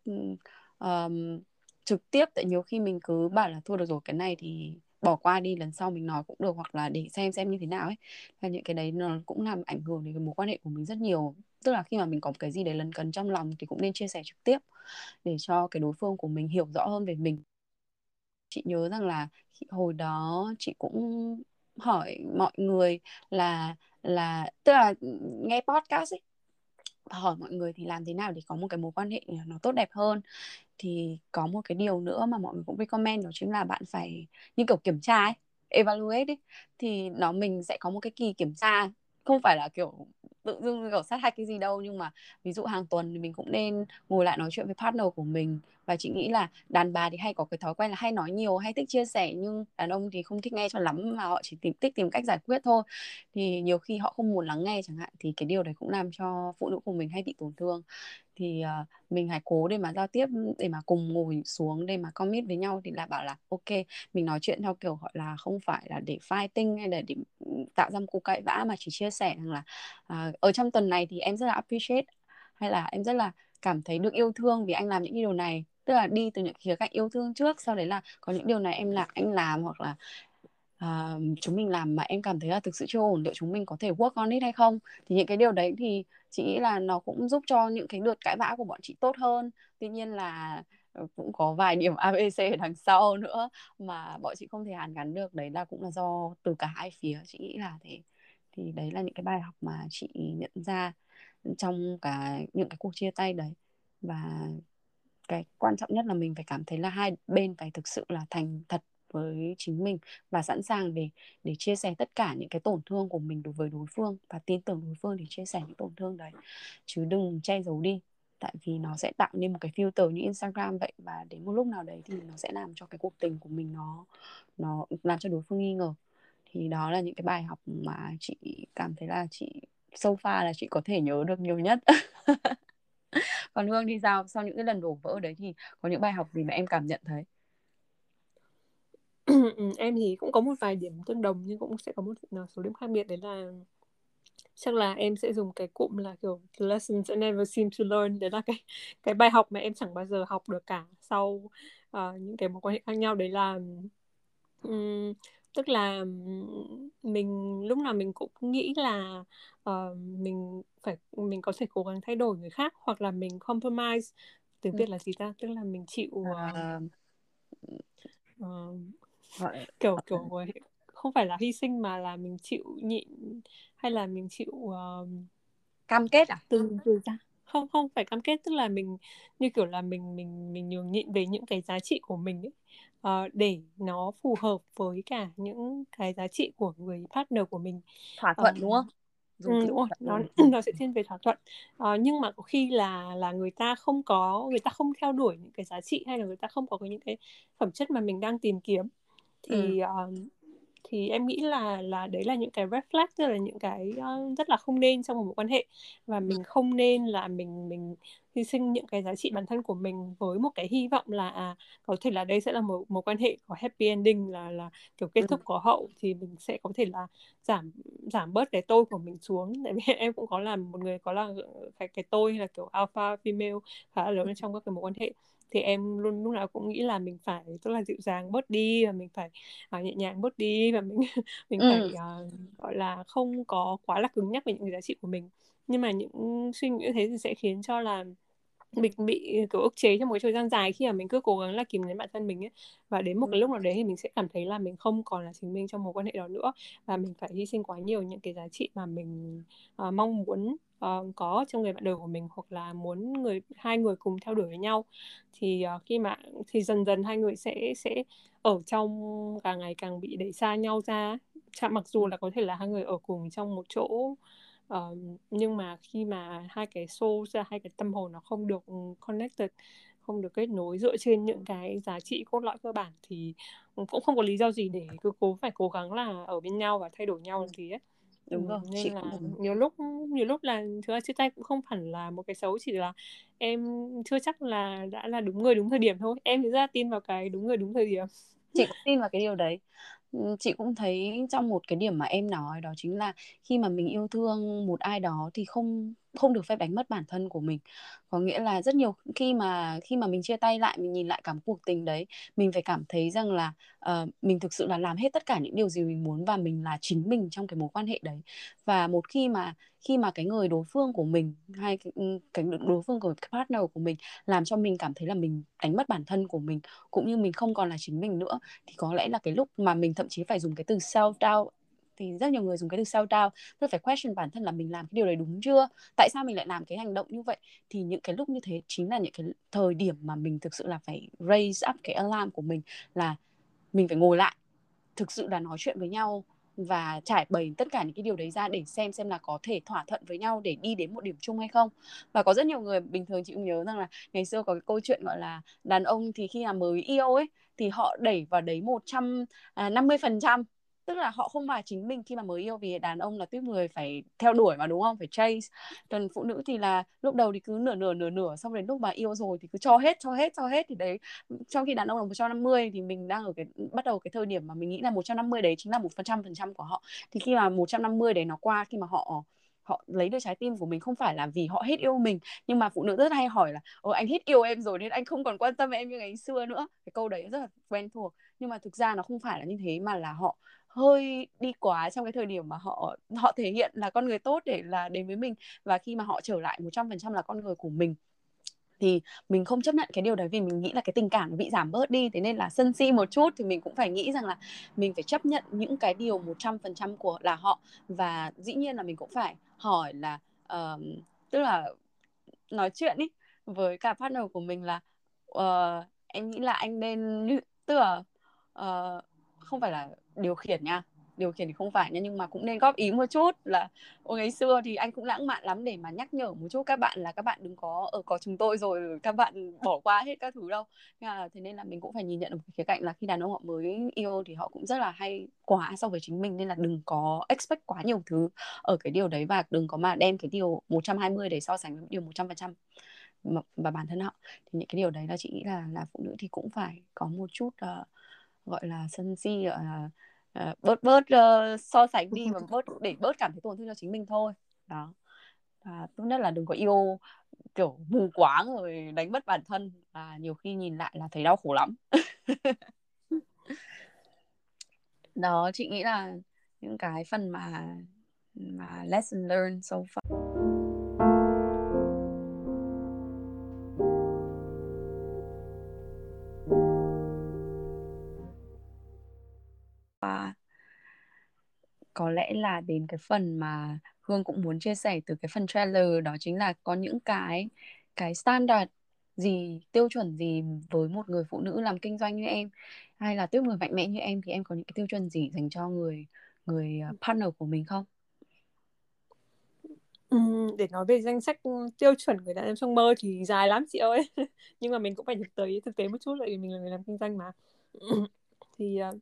um, trực tiếp. Tại nhiều khi mình cứ bảo là thua được rồi cái này thì bỏ qua đi lần sau mình nói cũng được. Hoặc là để xem xem như thế nào ấy. Và những cái đấy nó cũng làm ảnh hưởng đến cái mối quan hệ của mình rất nhiều. Tức là khi mà mình có cái gì đấy lần cần trong lòng thì cũng nên chia sẻ trực tiếp để cho cái đối phương của mình hiểu rõ hơn về mình. Chị nhớ rằng là hồi đó chị cũng hỏi mọi người là là tức là nghe podcast ấy hỏi mọi người thì làm thế nào để có một cái mối quan hệ à, nó tốt đẹp hơn. Thì có một cái điều nữa mà mọi người cũng recommend đó chính là bạn phải như kiểu kiểm tra ấy evaluate ấy, thì nó mình sẽ có một cái kỳ kiểm tra không phải là, kiểu, tự dưng kiểu sát hạch cái gì đâu, nhưng mà ví dụ hàng tuần thì mình cũng nên ngồi lại nói chuyện với partner của mình. Và chị nghĩ là đàn bà thì hay có cái thói quen là hay nói nhiều, hay thích chia sẻ, nhưng đàn ông thì không thích nghe cho lắm mà họ chỉ tìm, thích tìm cách giải quyết thôi. Thì nhiều khi họ không muốn lắng nghe chẳng hạn, thì cái điều đấy cũng làm cho phụ nữ của mình hay bị tổn thương thì uh, mình hãy cố để mà giao tiếp để mà cùng ngồi xuống để mà commit với nhau thì là bảo là ok mình nói chuyện theo kiểu gọi là không phải là để fighting hay là để tạo ra một cuộc cãi vã mà chỉ chia sẻ rằng là uh, ở trong tuần này thì em rất là appreciate hay là em rất là cảm thấy được yêu thương vì anh làm những cái điều này. Tức là đi từ những khía cạnh yêu thương trước sau đấy là có những điều này em lạc anh làm hoặc là uh, chúng mình làm mà em cảm thấy là thực sự chưa ổn liệu chúng mình có thể work on it hay không? Thì những cái điều đấy thì chị nghĩ là nó cũng giúp cho những cái lượt cãi vã của bọn chị tốt hơn. Tuy nhiên là ờ, cũng có vài điểm ABC đằng sau nữa mà bọn chị không thể hàn gắn được. Đấy là cũng là do từ cả hai phía. Chị nghĩ là thế. Thì đấy là những cái bài học mà chị nhận ra trong cả những cái cuộc chia tay đấy. Và cái quan trọng nhất là mình phải cảm thấy là hai bên phải thực sự là thành thật với chính mình và sẵn sàng để để chia sẻ tất cả những cái tổn thương của mình đối với đối phương và tin tưởng đối phương để chia sẻ những tổn thương đấy. Chứ đừng che giấu đi, tại vì nó sẽ tạo nên một cái filter như Instagram vậy và đến một lúc nào đấy thì nó sẽ làm cho cái cuộc tình của mình nó nó làm cho đối phương nghi ngờ. Thì đó là những cái bài học mà chị cảm thấy là chị, so far là chị có thể nhớ được nhiều nhất. Còn hương thì sao? Sau những cái lần đổ vỡ đấy thì có những bài học gì mà em cảm nhận thấy? Em thì cũng có một vài điểm tương đồng nhưng cũng sẽ có một số điểm khác biệt đấy là chắc là em sẽ dùng cái cụm là kiểu the lessons I never seem to learn. Đấy là cái cái bài học mà em chẳng bao giờ học được cả sau uh, những cái mối quan hệ khác nhau. Đấy là um, tức là mình lúc nào mình cũng nghĩ là uh, mình phải mình có thể cố gắng thay đổi người khác hoặc là mình compromise. Tiếng ừ. việt là gì ta? Tức là mình chịu uh, uh, kiểu kiểu không phải là hy sinh mà là mình chịu nhịn hay là mình chịu uh, cam kết à? từ từ ra. Không không phải cam kết tức là mình như kiểu là mình mình mình nhường nhịn về những cái giá trị của mình ấy. Uh, để nó phù hợp với cả những cái giá trị của người partner của mình. Thỏa thuận uh, đúng không? Dùng ừ, đúng rồi nó nó sẽ thiên về thỏa thuận. Uh, nhưng mà có khi là là người ta không có người ta không theo đuổi những cái giá trị hay là người ta không có những cái phẩm chất mà mình đang tìm kiếm thì ừ. uh, thì em nghĩ là là đấy là những cái red flag tức là những cái uh, rất là không nên trong một mối quan hệ. Và mình không nên là mình mình hy sinh những cái giá trị bản thân của mình với một cái hy vọng là à, có thể là đây sẽ là một mối quan hệ có happy ending là là kiểu kết thúc có hậu thì mình sẽ có thể là giảm giảm bớt cái tôi của mình xuống. Tại vì em cũng có làm một người có là cái cái tôi là kiểu alpha female khá là lớn trong các cái mối quan hệ thì em luôn lúc nào cũng nghĩ là mình phải tức là dịu dàng bớt đi và mình phải uh, nhẹ nhàng bớt đi và mình mình ừ. phải uh, gọi là không có quá là cứng nhắc về những cái giá trị của mình. Nhưng mà những suy nghĩ như thế thì sẽ khiến cho là mình bị kiểu ức chế trong một thời gian dài khi mà mình cứ cố gắng là kìm nén bản thân mình ấy. Và đến một cái lúc nào đấy thì mình sẽ cảm thấy là mình không còn là chính mình trong một quan hệ đó nữa. Và mình phải hy sinh quá nhiều những cái giá trị mà mình uh, mong muốn uh, có trong người bạn đời của mình hoặc là muốn người hai người cùng theo đuổi với nhau thì uh, khi mà thì dần dần hai người sẽ sẽ ở trong càng ngày càng bị đẩy xa nhau ra mặc dù là có thể là hai người ở cùng trong một chỗ uh, nhưng mà khi mà hai cái soul ra hai cái tâm hồn nó không được connected không được kết nối dựa trên những cái giá trị cốt lõi cơ bản thì cũng không có lý do gì để cứ cố phải cố gắng là ở bên nhau và thay đổi nhau làm gì ấy đúng rồi nên chị là cũng... nhiều lúc nhiều lúc là thứ ra chia tay cũng không hẳn là một cái xấu chỉ là em chưa chắc là đã là đúng người đúng thời điểm thôi. Em thì rất tin vào cái đúng người đúng thời điểm. Chị cũng tin vào cái điều đấy. Chị cũng thấy trong một cái điểm mà em nói đó chính là khi mà mình yêu thương một ai đó thì không không được phép đánh mất bản thân của mình. Có nghĩa là rất nhiều khi mà khi mà mình chia tay lại mình nhìn lại cả một cuộc tình đấy mình phải cảm thấy rằng là uh, mình thực sự là làm hết tất cả những điều gì mình muốn và mình là chính mình trong cái mối quan hệ đấy. Và một khi mà khi mà cái người đối phương của mình hay cái, ừ, cái đối phương của cái partner của mình làm cho mình cảm thấy là mình đánh mất bản thân của mình cũng như mình không còn là chính mình nữa thì có lẽ là cái lúc mà mình thậm chí phải dùng cái từ self doubt thì rất nhiều người dùng cái từ self doubt. Tức phải question bản thân là mình làm cái điều đấy đúng chưa? Tại sao mình lại làm cái hành động như vậy? Thì những cái lúc như thế chính là những cái thời điểm mà mình thực sự là phải raise up cái alarm của mình là mình phải ngồi lại thực sự là nói chuyện với nhau và trải bày tất cả những cái điều đấy ra để xem xem là có thể thỏa thuận với nhau để đi đến một điểm chung hay không. Và có rất nhiều người bình thường chị cũng nhớ rằng là ngày xưa có cái câu chuyện gọi là đàn ông thì khi mà mới yêu ấy thì họ đẩy vào đấy một trăm à, năm mươi phần trăm tức là họ không phải chính mình khi mà mới yêu vì đàn ông là tuyết người phải theo đuổi mà, đúng không? Phải chase. Còn phụ nữ thì là lúc đầu thì cứ nửa nửa nửa nửa, xong đến lúc mà yêu rồi thì cứ cho hết cho hết cho hết. Thì đấy, trong khi đàn ông là 150 thì mình đang ở cái, bắt đầu cái thời điểm mà mình nghĩ là 150 đấy chính là một phần trăm phần trăm của họ. Thì khi mà 150 đấy nó qua, khi mà họ họ lấy được trái tim của mình không phải là vì họ hết yêu mình, nhưng mà phụ nữ rất hay hỏi là, ồ, anh hết yêu em rồi nên anh không còn quan tâm em như ngày xưa nữa. Cái câu đấy rất là quen thuộc. Nhưng mà thực ra nó không phải là như thế mà là họ hơi đi quá trong cái thời điểm mà họ họ thể hiện là con người tốt để là đến với mình và khi mà họ trở lại 100% là con người của mình thì mình không chấp nhận cái điều đấy vì mình nghĩ là cái tình cảm nó bị giảm bớt đi. Thế nên là sân si một chút thì mình cũng phải nghĩ rằng là mình phải chấp nhận những cái điều 100% của là họ. Và dĩ nhiên là mình cũng phải hỏi là uh, tức là nói chuyện ý với cả partner của mình là uh, em nghĩ là anh nên tức là uh, không phải là điều khiển nha. Điều khiển thì không phải nha nhưng mà cũng nên góp ý một chút là Ôi, ngày xưa thì anh cũng lãng mạn lắm để mà nhắc nhở một chút các bạn là các bạn đừng có ở có chúng tôi rồi các bạn bỏ qua hết các thứ đâu. À, thế nên là mình cũng phải nhìn nhận được khía cạnh là khi đàn ông họ mới yêu thì họ cũng rất là hay quá so với chính mình nên là đừng có expect quá nhiều thứ ở cái điều đấy và đừng có mà đem cái điều 120 để so sánh với điều 100% và bản thân họ. Thì những cái điều đấy là chị nghĩ là là phụ nữ thì cũng phải có một chút uh, gọi là sân si gọi là uh, bớt bớt uh, so sánh đi và bớt để bớt cảm thấy tổn thương cho chính mình thôi. Đó. Và tốt nhất là đừng có yêu kiểu mù quáng rồi đánh mất bản thân và nhiều khi nhìn lại là thấy đau khổ lắm. Đó chị nghĩ là những cái phần mà mà lesson learned so far có lẽ là đến cái phần mà Hương cũng muốn chia sẻ từ cái phần trailer đó chính là có những cái cái standard gì tiêu chuẩn gì với một người phụ nữ làm kinh doanh như em? Hay là tiếp người mạnh mẽ như em thì em có những cái tiêu chuẩn gì dành cho người người à, partner của mình không? Ừ, để nói về danh sách tiêu chuẩn người đàn em trong mơ thì dài lắm chị ơi. Nhưng mà mình cũng phải thực tế thực tế một chút tại vì mình là người làm kinh doanh mà. Thì uh,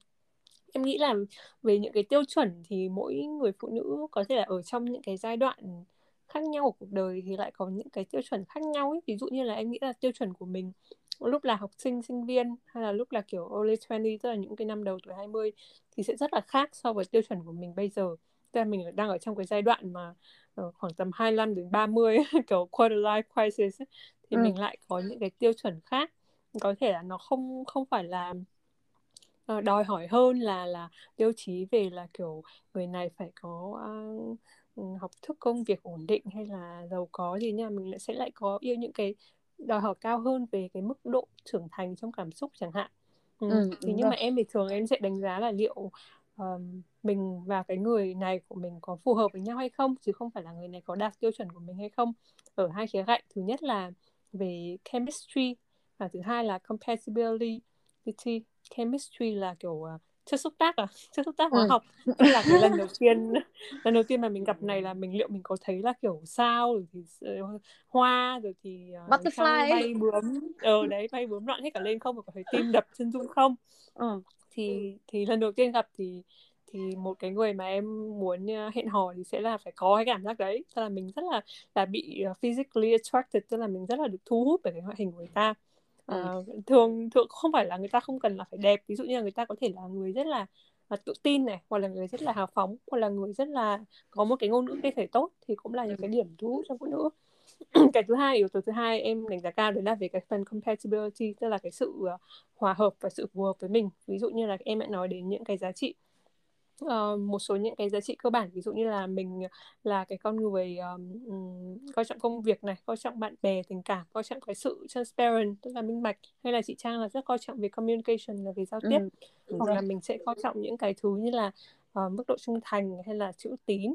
em nghĩ là về những cái tiêu chuẩn thì mỗi người phụ nữ có thể là ở trong những cái giai đoạn khác nhau của cuộc đời thì lại có những cái tiêu chuẩn khác nhau ấy. ví dụ như là em nghĩ là tiêu chuẩn của mình lúc là học sinh sinh viên hay là lúc là kiểu early 20 tức là những cái năm đầu tuổi 20 thì sẽ rất là khác so với tiêu chuẩn của mình bây giờ tức là mình đang ở trong cái giai đoạn mà uh, khoảng tầm 25 đến 30 kiểu quarter life crisis ấy, thì ừ. mình lại có những cái tiêu chuẩn khác có thể là nó không không phải là đòi hỏi hơn là là tiêu chí về là kiểu người này phải có uh, học thức công việc ổn định hay là giàu có gì nha mình sẽ lại có yêu những cái đòi hỏi cao hơn về cái mức độ trưởng thành trong cảm xúc chẳng hạn ừ. Ừ, thì nhưng rồi. mà em thì thường em sẽ đánh giá là liệu um, mình và cái người này của mình có phù hợp với nhau hay không chứ không phải là người này có đạt tiêu chuẩn của mình hay không ở hai khía cạnh thứ nhất là về chemistry và thứ hai là compatibility chemistry là kiểu uh, chất xúc tác à? Chất xúc tác hóa ừ. học. Tức là cái lần đầu tiên lần đầu tiên mà mình gặp này là mình liệu mình có thấy là kiểu sao rồi thì uh, hoa rồi thì uh, butterfly bay bướm? Ờ, đấy bay bướm loạn hết cả lên không? Và có thấy tim đập chân rung không? Ừ. thì thì lần đầu tiên gặp thì thì một cái người mà em muốn hẹn hò thì sẽ là phải có cái cảm giác đấy. Tức là mình rất là là bị physically attracted tức là mình rất là được thu hút bởi cái ngoại hình của người ta ừ. uh, thường thường không phải là người ta không cần là phải đẹp ví dụ như là người ta có thể là người rất là là tự tin này hoặc là người rất là hào phóng hoặc là người rất là có một cái ngôn ngữ cơ thể tốt thì cũng là những cái điểm thu hút trong phụ nữ. Cái thứ hai yếu tố thứ hai em đánh giá cao đấy là về cái phần compatibility tức là cái sự uh, hòa hợp và sự phù hợp với mình. Ví dụ như là em đã nói đến những cái giá trị uh, một số những cái giá trị cơ bản ví dụ như là mình là cái con người um, coi trọng công việc này coi trọng bạn bè tình cảm coi trọng cái sự transparent tức là minh bạch hay là chị trang là rất coi trọng về communication là về giao tiếp ừ, hoặc rồi. là mình sẽ coi trọng những cái thứ như là uh, mức độ trung thành hay là chữ tín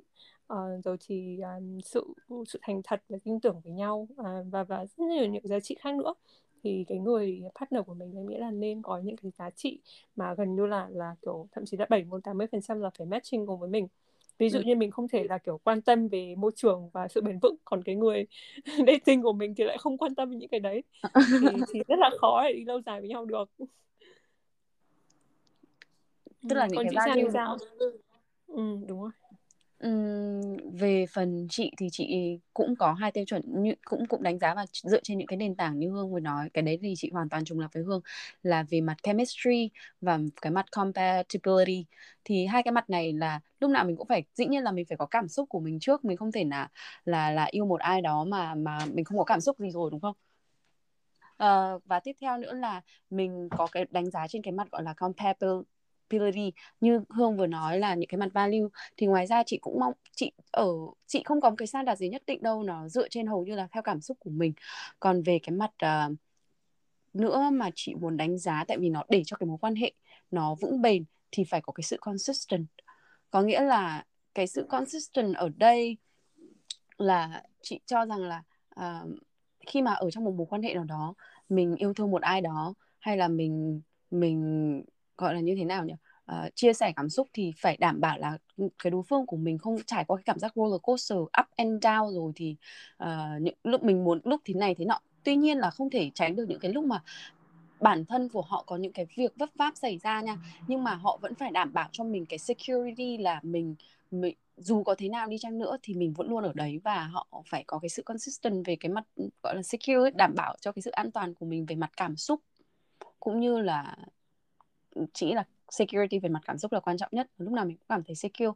uh, rồi thì uh, sự sự thành thật và tin tưởng với nhau uh, và và rất nhiều những giá trị khác nữa thì cái người partner của mình em nghĩ là nên có những cái giá trị mà gần như là là kiểu thậm chí là 70 80 phần trăm là phải matching cùng với mình. Ví dụ ừ. như mình không thể là kiểu quan tâm về môi trường và sự bền vững còn cái người dating của mình thì lại không quan tâm những cái đấy. Thì, thì rất là khó để đi lâu dài với nhau được. Tức là những cái value sao? ừ, đúng rồi Ừm, về phần chị thì chị cũng có hai tiêu chuẩn như cũng cũng đánh giá và dựa trên những cái nền tảng như Hương vừa nói cái đấy thì chị hoàn toàn trùng lập với Hương là về mặt chemistry và cái mặt compatibility thì hai cái mặt này là lúc nào mình cũng phải dĩ nhiên là mình phải có cảm xúc của mình trước mình không thể là là là yêu một ai đó mà mà mình không có cảm xúc gì rồi đúng không? Uh, và tiếp theo nữa là mình có cái đánh giá trên cái mặt gọi là compatibility capability như Hương vừa nói là những cái mặt value thì ngoài ra chị cũng mong chị ở chị không có một cái standard gì nhất định đâu nó dựa trên hầu như là theo cảm xúc của mình. Còn về cái mặt uh, nữa mà chị muốn đánh giá tại vì nó để cho cái mối quan hệ nó vững bền thì phải có cái sự consistent. Có nghĩa là cái sự consistent ở đây là chị cho rằng là uh, khi mà ở trong một mối quan hệ nào đó mình yêu thương một ai đó hay là mình mình gọi là như thế nào nhỉ? Uh, chia sẻ cảm xúc thì phải đảm bảo là cái đối phương của mình không trải qua cái cảm giác roller coaster up and down rồi thì uh, những lúc mình muốn lúc thế này thế nọ. Tuy nhiên là không thể tránh được những cái lúc mà bản thân của họ có những cái việc vấp váp xảy ra nha. Nhưng mà họ vẫn phải đảm bảo cho mình cái security là mình, mình dù có thế nào đi chăng nữa thì mình vẫn luôn ở đấy và họ phải có cái sự consistent về cái mặt gọi là secure đảm bảo cho cái sự an toàn của mình về mặt cảm xúc. Cũng như là chỉ là security về mặt cảm xúc là quan trọng nhất. Lúc nào mình cũng cảm thấy secure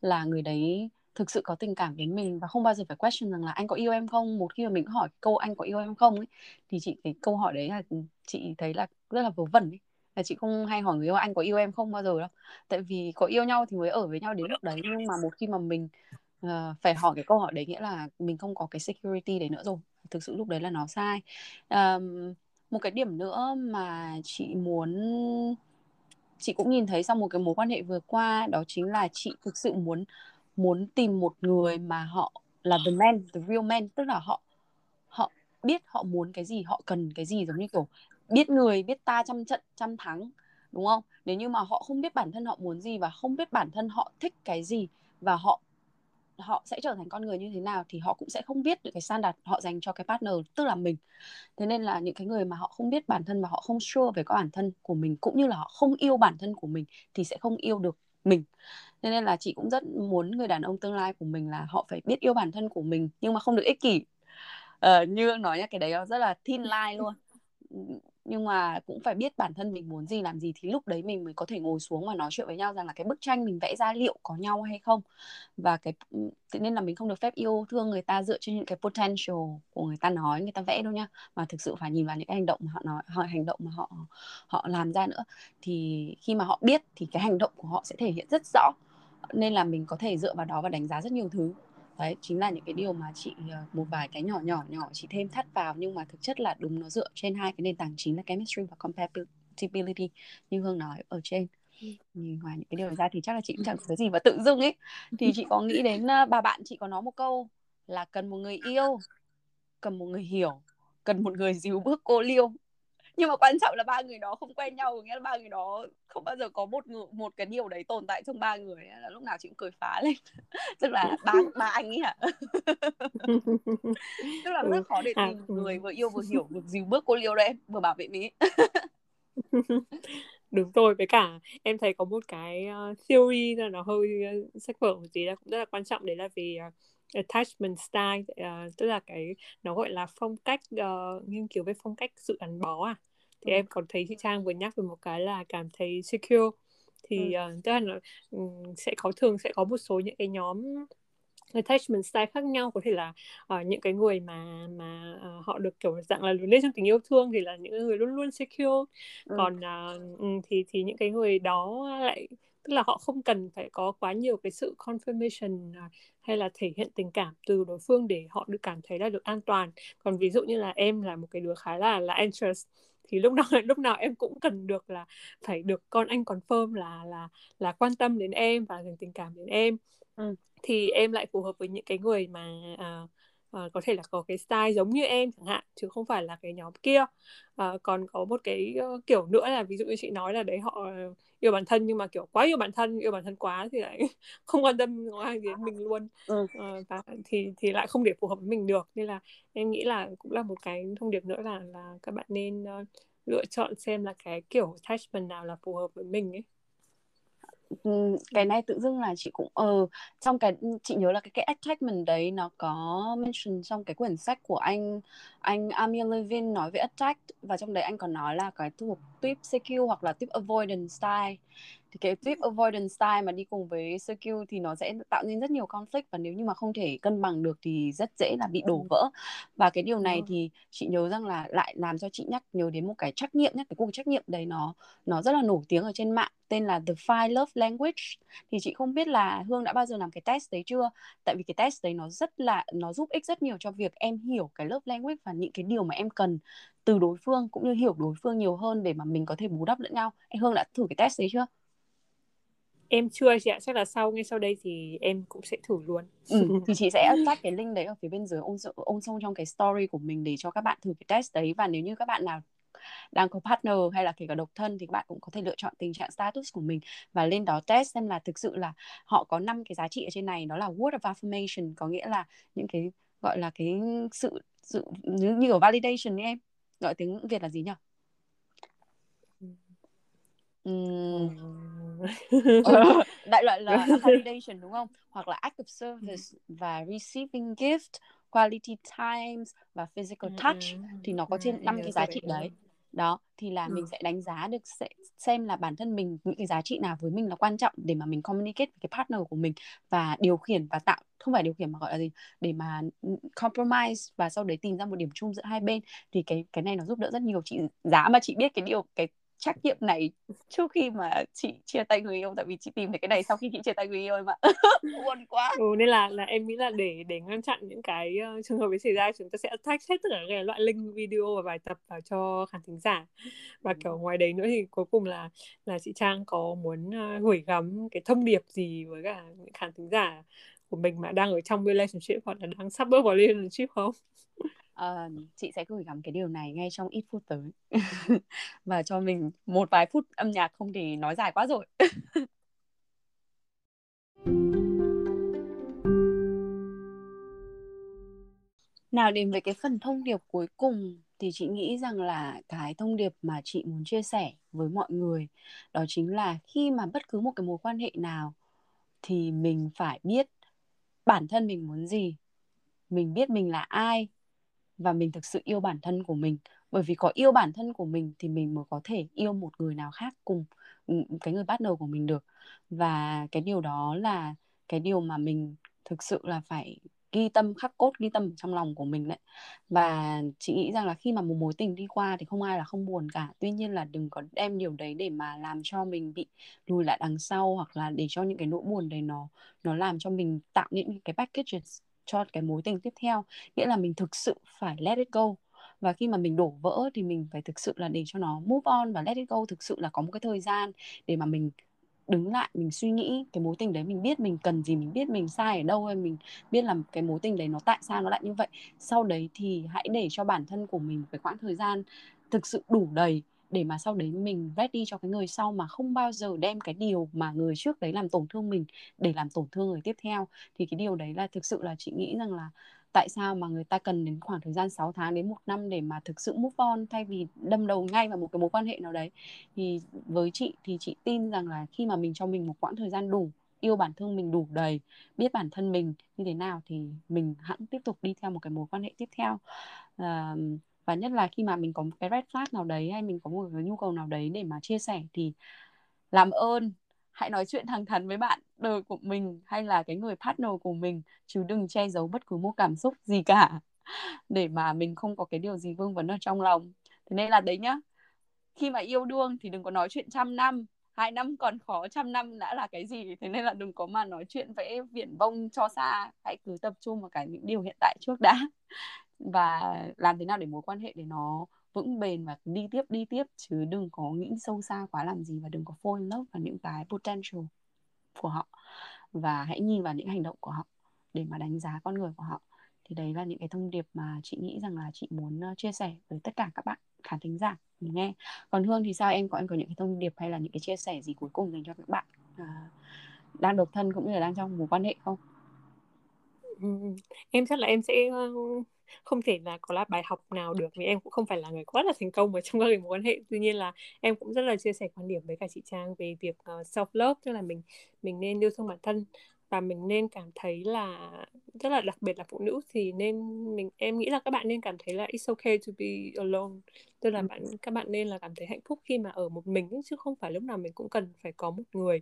là người đấy thực sự có tình cảm đến mình và không bao giờ phải question rằng là anh có yêu em không? Một khi mà mình hỏi câu anh có yêu em không ấy thì chị cái câu hỏi đấy là chị thấy là rất là vớ vẩn ấy. Là chị không hay hỏi người yêu anh có yêu em không bao giờ đâu. Tại vì có yêu nhau thì mới ở với nhau đến lúc đấy. Nhưng mà một khi mà mình uh, phải hỏi cái câu hỏi đấy nghĩa là mình không có cái security đấy nữa rồi. Thực sự lúc đấy là nó sai. Um, một cái điểm nữa mà chị muốn chị cũng nhìn thấy sau một cái mối quan hệ vừa qua, đó chính là chị thực sự muốn muốn tìm một người mà họ là the man, the real man, tức là họ họ biết họ muốn cái gì, họ cần cái gì, giống như kiểu biết người, biết ta trăm trận, trăm thắng, đúng không? Nếu như mà họ không biết bản thân họ muốn gì và không biết bản thân họ thích cái gì và họ họ sẽ trở thành con người như thế nào thì họ cũng sẽ không biết được cái standard họ dành cho cái partner tức là mình. Thế nên là những cái người mà họ không biết bản thân và họ không sure về cái bản thân của mình cũng như là họ không yêu bản thân của mình thì sẽ không yêu được mình. Thế nên là chị cũng rất muốn người đàn ông tương lai của mình là họ phải biết yêu bản thân của mình nhưng mà không được ích kỷ. Ờ, như nói nhá cái đấy nó rất là thin line luôn nhưng mà cũng phải biết bản thân mình muốn gì, làm gì thì lúc đấy mình mới có thể ngồi xuống và nói chuyện với nhau rằng là cái bức tranh mình vẽ ra liệu có nhau hay không. Và cái thế nên là mình không được phép yêu thương người ta dựa trên những cái potential của người ta nói, người ta vẽ đâu nha. Mà thực sự phải nhìn vào những cái hành động mà họ nói, họ, hành động mà họ họ làm ra nữa. Thì khi mà họ biết thì cái hành động của họ sẽ thể hiện rất rõ. Nên là mình có thể dựa vào đó và đánh giá rất nhiều thứ đấy chính là những cái điều mà chị ờ, một vài cái nhỏ nhỏ nhỏ chị thêm thắt vào nhưng mà thực chất là đúng nó dựa trên hai cái nền tảng chính là chemistry và compatibility như hương nói ở trên. Ừ. nhìn ngoài những cái điều ra thì chắc là chị cũng chẳng có gì và tự dưng ấy. Thì chị có nghĩ đến bà bạn chị có nói một câu là cần một người yêu cần một người hiểu cần một người dìu bước cô liêu nhưng mà quan trọng là ba người đó không quen nhau nghĩa là ba người đó không bao giờ có một một cái điều đấy tồn tại trong ba người là lúc nào chị cũng cười phá lên. Tức là ba ba anh ấy hả? Tức là rất khó để à, tìm à, người vừa yêu vừa hiểu được dìu bước cô liêu đấy vừa bảo vệ mình đúng rồi với cả em thấy có một cái uh, theory là nó hơi uh, sách vở tí là cũng rất là quan trọng đấy là vì uh, attachment style uh, tức là cái nó gọi là phong cách uh, nghiên cứu về phong cách sự gắn bó à thì ừ. em còn thấy chị Trang vừa nhắc về một cái là cảm thấy secure thì ừ. uh, tức là nó, um, sẽ có thường sẽ có một số những cái nhóm attachment style khác nhau. Có thể là uh, những cái người mà mà uh, họ được kiểu dạng là lớn lên trong tình yêu thương thì là những người luôn luôn secure. Ừ. còn uh, thì thì những cái người đó lại tức là họ không cần phải có quá nhiều cái sự confirmation hay là thể hiện tình cảm từ đối phương để họ được cảm thấy là được an toàn. Còn ví dụ như là em là một cái đứa khá là là anxious thì lúc nào lúc nào em cũng cần được là phải được con anh confirm là là là quan tâm đến em và dành tình cảm đến em ừ. thì em lại phù hợp với những cái người mà uh, uh, có thể là có cái style giống như em chẳng hạn chứ không phải là cái nhóm kia. Uh, còn có một cái uh, kiểu nữa là ví dụ như chị nói là đấy họ yêu bản thân nhưng mà kiểu quá yêu bản thân yêu bản thân quá thì lại không quan tâm ai đến mình luôn. Ừ. uh, và thì thì lại không để phù hợp với mình được. Nên là em nghĩ là cũng là một cái thông điệp nữa là là các bạn nên uh, lựa chọn xem là cái kiểu attachment nào là phù hợp với mình ấy Ừ, cái này tự dưng là chị cũng ờ trong cái, chị nhớ là cái cái attachment đấy nó có mention trong cái quyển sách của anh anh Amir Levin nói về attach và trong đấy anh còn nói là cái thuộc tuyếp secure hoặc là tuyếp avoidance style thì cái tuyếp avoidance style mà đi cùng với secure thì nó sẽ tạo nên rất nhiều conflict và nếu như mà không thể cân bằng được thì rất dễ là bị đổ vỡ. Và cái điều này thì chị nhớ rằng là lại làm cho chị nhắc nhớ đến một cái trách nhiệm nhé cái cuộc trách nhiệm đấy nó nó rất là nổi tiếng ở trên mạng tên là The Five Love Language. Thì chị không biết là Hương đã bao giờ làm cái test đấy chưa? Tại vì cái test đấy nó rất là nó giúp ích rất nhiều cho việc em hiểu cái love language và những cái điều mà em cần từ đối phương cũng như hiểu đối phương nhiều hơn để mà mình có thể bù đắp lẫn nhau. Anh Hương đã thử cái test đấy chưa em chưa chị ạ chắc là sau ngay sau đây thì em cũng sẽ thử luôn. Ừ, thì chị sẽ attach cái link đấy ở phía bên dưới ôn ôn xong trong cái story của mình để cho các bạn thử cái test đấy. Và nếu như các bạn nào đang có partner hay là kể cả độc thân thì các bạn cũng có thể lựa chọn tình trạng status của mình. Và lên đó test xem là thực sự là họ có năm cái giá trị ở trên này đó là word of affirmation có nghĩa là những cái gọi là cái sự sự như, như ở validation ấy em. Gọi tiếng Việt là gì nhỉ? Đại loại là validation đúng không? Hoặc là act of service và receiving gift, quality times và physical touch thì nó có trên năm cái giá trị đấy. Đó thì là ừ. mình sẽ đánh giá được sẽ xem là bản thân mình những cái giá trị nào với mình là quan trọng để mà mình communicate với cái partner của mình và điều khiển và tạo không phải điều khiển mà gọi là gì? Để mà compromise và sau đấy tìm ra một điểm chung giữa hai bên thì cái cái này nó giúp đỡ rất nhiều. Chị giá mà chị biết cái điều cái trách nhiệm này trước khi mà chị chia tay người yêu tại vì chị tìm thấy cái này sau khi chị chia tay người yêu em ạ buồn quá. Ừ, nên là là em nghĩ là để để ngăn chặn những cái uh, trường hợp ấy xảy ra chúng ta sẽ attach hết tất cả các loại link video và bài tập vào cho khán thính giả. Và kiểu ngoài đấy nữa thì cuối cùng là là chị Trang có muốn uh, gửi gắm cái thông điệp gì với cả những khán thính giả của mình mà đang ở trong relationship hoặc là đang sắp bước vào relationship không? À, chị sẽ gửi gắm cái điều này ngay trong ít phút tới và cho mình một vài phút âm nhạc không thì nói dài quá rồi nào đến với cái phần thông điệp cuối cùng thì chị nghĩ rằng là cái thông điệp mà chị muốn chia sẻ với mọi người đó chính là khi mà bất cứ một cái mối quan hệ nào thì mình phải biết bản thân mình muốn gì, mình biết mình là ai và mình thực sự yêu bản thân của mình. Bởi vì có yêu bản thân của mình thì mình mới có thể yêu một người nào khác cùng ừ, cái người bắt đầu của mình được. Và cái điều đó là cái điều mà mình thực sự là phải ghi tâm, khắc cốt ghi tâm trong lòng của mình đấy. Và chị nghĩ rằng là khi mà một mối tình đi qua thì không ai là không buồn cả. Tuy nhiên là đừng có đem điều đấy để mà làm cho mình bị lùi lại đằng sau hoặc là để cho những cái nỗi buồn đấy nó nó làm cho mình tạo những cái packages cho cái mối tình tiếp theo. Nghĩa là mình thực sự phải let it go. Và khi mà mình đổ vỡ thì mình phải thực sự là để cho nó move on và let it go, thực sự là có một cái thời gian để mà mình đứng lại, mình suy nghĩ cái mối tình đấy, mình biết mình cần gì, mình biết mình sai ở đâu hay mình biết là cái mối tình đấy nó tại sao nó lại như vậy. Sau đấy thì hãy để cho bản thân của mình một cái khoảng thời gian thực sự đủ đầy để mà sau đấy mình ready cho cái người sau mà không bao giờ đem cái điều mà người trước đấy làm tổn thương mình để làm tổn thương người tiếp theo. Thì cái điều đấy là thực sự là chị nghĩ rằng là tại sao mà người ta cần đến khoảng thời gian 6 tháng đến một năm để mà thực sự move on thay vì đâm đầu ngay vào một cái mối quan hệ nào đấy? Thì với chị thì chị tin rằng là khi mà mình cho mình một quãng thời gian đủ yêu bản thân mình đủ đầy biết bản thân mình như thế nào thì mình hẳn tiếp tục đi theo một cái mối quan hệ tiếp theo. À, và nhất là khi mà mình có một cái red flag nào đấy hay mình có một cái nhu cầu nào đấy để mà chia sẻ thì làm ơn hãy nói chuyện thẳng thắn với bạn, đời của mình hay là cái người partner của mình, chứ đừng che giấu bất cứ một cảm xúc gì cả. Để mà mình không có cái điều gì vương vấn ở trong lòng. Thế nên là đấy nhá. Khi mà yêu đương thì đừng có nói chuyện trăm năm. Hai năm còn khó, trăm năm đã là cái gì? Thế nên là đừng có mà nói chuyện vẽ viển vông cho xa. Hãy cứ tập trung vào cái những điều hiện tại trước đã. Và làm thế nào để mối quan hệ để nó vững bền và đi tiếp đi tiếp chứ đừng có nghĩ sâu xa quá làm gì và đừng có fall in love vào những cái potential của họ. Và hãy nhìn vào những hành động của họ để mà đánh giá con người của họ. Thì đấy là những cái thông điệp mà chị nghĩ rằng là chị muốn ờ, chia sẻ với tất cả các bạn khán thính giả mình nghe. Còn hương thì sao? Em có em có những cái thông điệp hay là những cái chia sẻ gì cuối cùng dành cho các bạn à, đang độc thân cũng như là đang trong mối quan hệ không? Em chắc là em sẽ không thể là có là bài học nào được vì em cũng không phải là người quá là thành công ở trong các mối quan hệ. Tuy nhiên là em cũng rất là chia sẻ quan điểm với cả chị Trang về việc uh, self love tức là mình mình nên yêu thương bản thân và mình nên cảm thấy là rất là đặc biệt là phụ nữ. Thì nên mình em nghĩ là các bạn nên cảm thấy là it's okay to be alone. Tức là bạn các bạn nên là cảm thấy hạnh phúc khi mà ở một mình chứ không phải lúc nào mình cũng cần phải có một người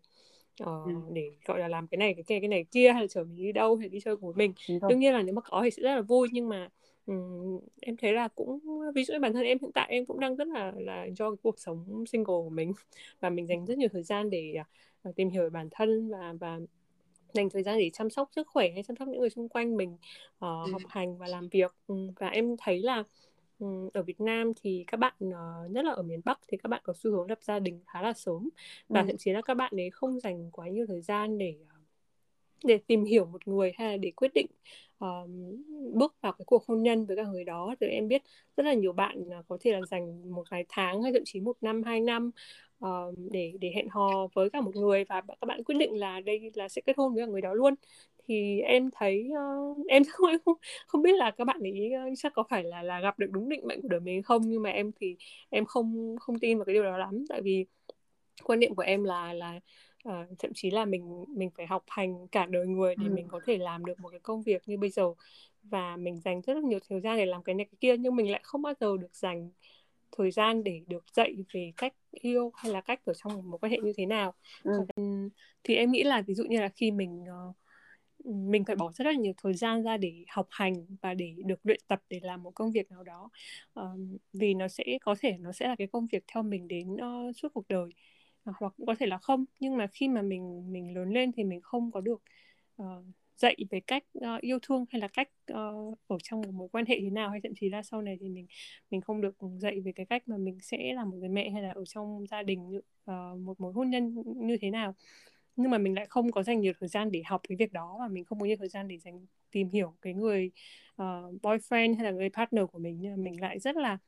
uh, ừ. để gọi là làm cái này cái kia cái này kia hay là chở mình đi đâu hay đi chơi cùng mình đương nhiên là nếu mà có thì sẽ rất là vui nhưng mà um, em thấy là cũng ví dụ như bản thân em hiện tại em cũng đang rất là là cho cái cuộc sống single của mình và mình dành rất nhiều thời gian để uh, tìm hiểu bản thân và và dành thời gian để chăm sóc sức khỏe hay chăm sóc những người xung quanh mình uh, ừ. học hành và làm việc um, và em thấy là ở Việt Nam thì các bạn uh, nhất là ở miền Bắc thì các bạn có xu hướng lập gia đình khá là sớm và ừ. thậm chí là các bạn ấy không dành quá nhiều thời gian để ờ, để tìm hiểu một người hay là để quyết định uh, bước vào cái cuộc hôn nhân với cả người đó thì em biết rất là nhiều bạn uh, có thể là dành một vài tháng hay thậm chí một năm hai năm uh, để để hẹn hò với cả một người và các bạn quyết định là đây là sẽ kết hôn với người đó luôn thì em thấy uh, em không, không biết là các bạn ấy uh, chắc có phải là là gặp được đúng định mệnh của đời mình không nhưng mà em thì em không không tin vào cái điều đó lắm tại vì quan niệm của em là là uh, thậm chí là mình mình phải học hành cả đời người để ừ. mình có thể làm được một cái công việc như bây giờ và mình dành rất là nhiều thời gian để làm cái này cái kia nhưng mình lại không bao giờ được dành thời gian để được dạy về cách yêu hay là cách ở trong một mối quan hệ như thế nào ừ. thì em nghĩ là ví dụ như là khi mình uh, mình phải bỏ rất là nhiều thời gian ra để học hành và để được luyện tập để làm một công việc nào đó. Um, vì nó sẽ có thể nó sẽ là cái công việc theo mình đến uh, suốt cuộc đời à, hoặc cũng có thể là không. Nhưng mà khi mà mình mình lớn lên thì mình không có được uh, dạy về cách uh, yêu thương hay là cách uh, ở trong một mối quan hệ thế nào hay thậm chí là sau này thì mình mình không được dạy về cái cách mà mình sẽ là một người mẹ hay là ở trong gia đình uh, một mối hôn nhân như thế nào nhưng mà mình lại không có dành nhiều thời gian để học cái việc đó và mình không có nhiều thời gian để dành tìm hiểu cái người uh, boyfriend hay là người partner của mình. Nhưng mà mình lại rất là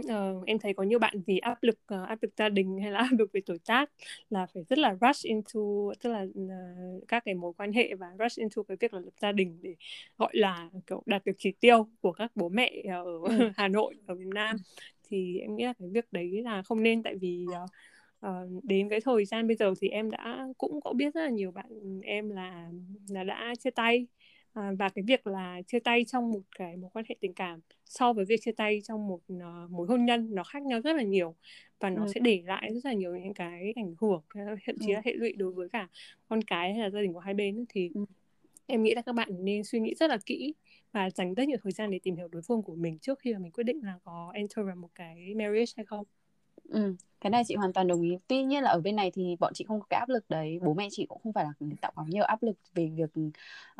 uh, em thấy có nhiều bạn vì áp lực uh, áp lực gia đình hay là áp lực về tuổi tác là phải rất là rush into tức là uh, các cái mối quan hệ và rush into cái việc là lập gia đình để gọi là kiểu đạt được chỉ tiêu của các bố mẹ ở ừ. Hà Nội ở Việt Nam. Thì em nghĩ là cái việc đấy là không nên tại vì uh, uh, đến cái thời gian bây giờ thì em đã cũng có biết rất là nhiều bạn em là là đã chia tay à, và cái việc là chia tay trong một cái mối quan hệ tình cảm so với việc chia tay trong một uh, mối hôn nhân nó khác nhau rất là nhiều và nó ừ. sẽ để lại rất là nhiều những cái ảnh hưởng thậm chí ừ. là hệ lụy đối với cả con cái hay là gia đình của hai bên thì ừ. em nghĩ là các bạn nên suy nghĩ rất là kỹ và dành rất nhiều thời gian để tìm hiểu đối phương của mình trước khi mà mình quyết định là có enter vào một cái marriage hay không Ừ, cái này chị hoàn toàn đồng ý. Tuy nhiên là ở bên này thì bọn chị không có cái áp lực đấy. Bố mẹ chị cũng không phải là tạo quá nhiều áp lực về việc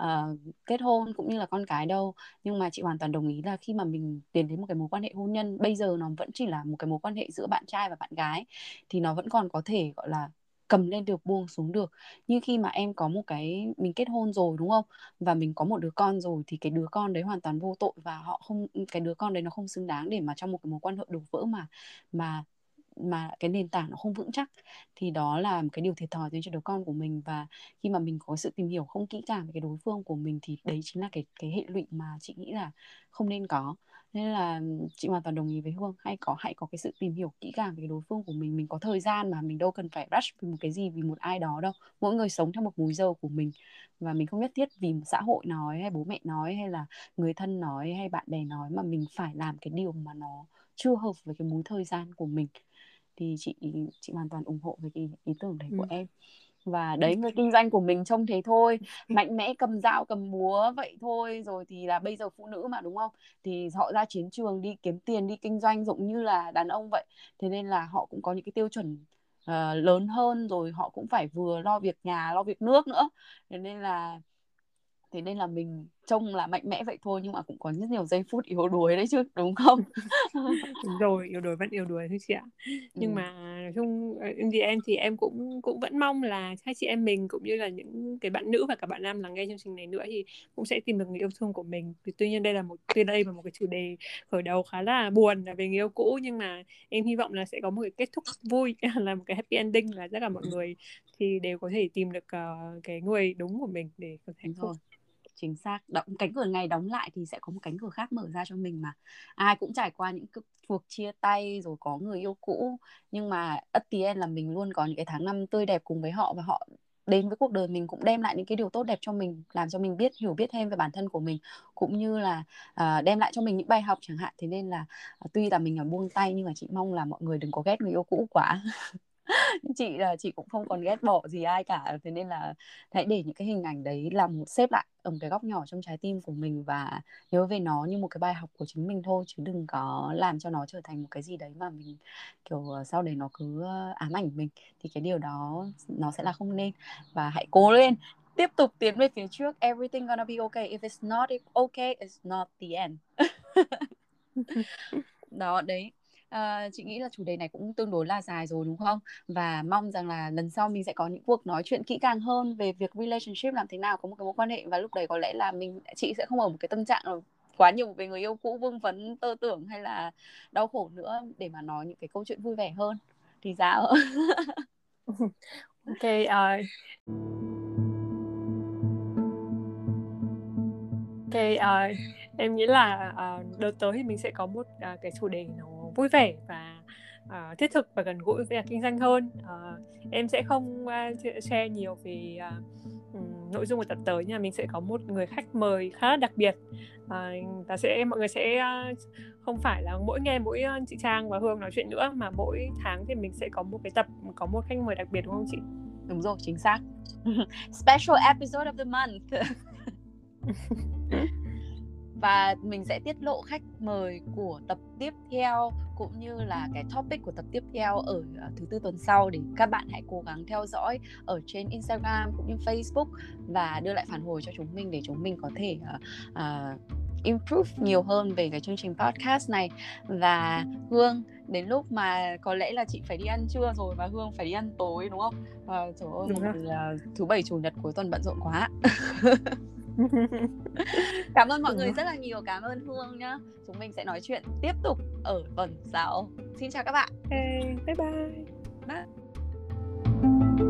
uh, kết hôn cũng như là con cái đâu. Nhưng mà chị hoàn toàn đồng ý là khi mà mình tiến đến một cái mối quan hệ hôn nhân, bây giờ nó vẫn chỉ là một cái mối quan hệ giữa bạn trai và bạn gái thì nó vẫn còn có thể gọi là cầm lên được buông xuống được nhưng khi mà em có một cái mình kết hôn rồi đúng không và mình có một đứa con rồi thì cái đứa con đấy hoàn toàn vô tội và họ không cái đứa con đấy nó không xứng đáng để mà trong một cái mối quan hệ đổ vỡ mà mà mà cái nền tảng nó không vững chắc, thì đó là cái điều thiệt thòi cho đứa con của mình. Và khi mà mình có sự tìm hiểu không kỹ càng về cái đối phương của mình thì đấy chính là cái cái hệ lụy mà chị nghĩ là không nên có. Nên là chị hoàn toàn đồng ý với Hương, hay có, hãy có cái sự tìm hiểu kỹ càng về cái đối phương của mình. Mình có thời gian mà mình đâu cần phải rush vì một cái gì, vì một ai đó đâu. Mỗi người sống theo một múi giờ của mình. Và mình không nhất thiết vì xã hội nói, hay bố mẹ nói, hay là người thân nói, hay bạn bè nói, mà mình phải làm cái điều mà nó chưa hợp với cái múi thời gian của mình thì chị chị hoàn toàn ủng hộ với cái ý tưởng đấy ừ. của em. Và đấy người kinh doanh của mình trông thế thôi. Mạnh mẽ cầm dao cầm búa vậy thôi. Rồi thì là bây giờ phụ nữ mà đúng không? Thì họ ra chiến trường đi kiếm tiền đi kinh doanh giống như là đàn ông vậy. Thế nên là họ cũng có những cái tiêu chuẩn uh, lớn hơn. Rồi họ cũng phải vừa lo việc nhà lo việc nước nữa. Thế nên là thế nên là mình trông là mạnh mẽ vậy thôi nhưng mà cũng có rất nhiều giây phút yếu đuối đấy chứ đúng không? Đúng rồi yếu đuối vẫn yếu đuối thôi chị ạ. Nhưng ừ. mà nói chung thì em thì em cũng cũng vẫn mong là hai chị em mình cũng như là những cái bạn nữ và cả bạn nam lắng nghe chương trình này nữa thì cũng sẽ tìm được người yêu thương của mình. Thì tuy nhiên đây là một tuy đây là một cái chủ đề khởi đầu khá là buồn là về người yêu cũ nhưng mà em hy vọng là sẽ có một cái kết thúc vui là một cái happy ending là tất cả mọi người thì đều có thể tìm được uh, cái người đúng của mình để có thể thôi chính xác. Đóng cánh cửa ngày đóng lại thì sẽ có một cánh cửa khác mở ra cho mình mà. Ai cũng trải qua những cuộc chia tay rồi có người yêu cũ nhưng mà at the end là mình luôn có những cái tháng năm tươi đẹp cùng với họ và họ đến với cuộc đời mình cũng đem lại những cái điều tốt đẹp cho mình làm cho mình biết hiểu biết thêm về bản thân của mình. Cũng như là uh, đem lại cho mình những bài học chẳng hạn. Thế nên là uh, tuy là mình là buông tay nhưng mà chị mong là mọi người đừng có ghét người yêu cũ quá chị là chị cũng không còn ghét bỏ gì ai cả, thế nên là hãy để những cái hình ảnh đấy làm một xếp lại ở một cái góc nhỏ trong trái tim của mình và nhớ về nó như một cái bài học của chính mình thôi, chứ đừng có làm cho nó trở thành một cái gì đấy mà mình, kiểu ờ, sau đấy nó cứ ờ, ám ảnh mình, thì cái điều đó nó sẽ là không nên. Và hãy cố lên, tiếp tục tiến về phía trước. Everything gonna be okay. If it's not okay. It's not the end. Đó, đấy à, chị nghĩ là chủ đề này cũng tương đối là dài rồi đúng không? Và mong rằng là lần sau mình sẽ có những cuộc nói chuyện kỹ càng hơn về việc relationship làm thế nào có một cái mối quan hệ. Và lúc đấy có lẽ là mình chị sẽ không ở một cái tâm trạng quá nhiều về người yêu cũ vương vấn tơ tưởng hay là đau khổ nữa để mà nói những cái câu chuyện vui vẻ hơn. Thì dạ. sao ok uh... ok uh, em nghĩ là uh, đợt tới thì mình sẽ có một uh, cái chủ đề nó vui vẻ và uh, thiết thực và gần gũi với kinh doanh hơn. Uh, em sẽ không uh, share nhiều về uh, um, nội dung của tập tới nhưng mình sẽ có một người khách mời khá là đặc biệt. Uh, và sẽ mọi người sẽ uh, không phải là mỗi nghe mỗi uh, chị Trang và Hương nói chuyện nữa mà mỗi tháng thì mình sẽ có một cái tập có một khách mời đặc biệt đúng không chị? đúng rồi chính xác. Special episode of the month và mình sẽ tiết lộ khách mời của tập tiếp theo cũng như là cái topic của tập tiếp theo ở ờ, thứ tư tuần sau để các bạn hãy cố gắng theo dõi ở trên Instagram cũng như Facebook và đưa lại phản hồi cho chúng mình để chúng mình có thể uh, uh, improve nhiều hơn về cái chương trình podcast này và Hương đến lúc mà có lẽ là chị phải đi ăn trưa rồi và Hương phải đi ăn tối đúng không? Và trời ơi một uh, thứ bảy chủ nhật cuối tuần bận rộn quá. cảm ơn mọi người rất là nhiều cảm ơn hương nhá. Chúng mình sẽ nói chuyện tiếp tục ở tuần sau. Xin chào các bạn. Hey, bye bye. Bye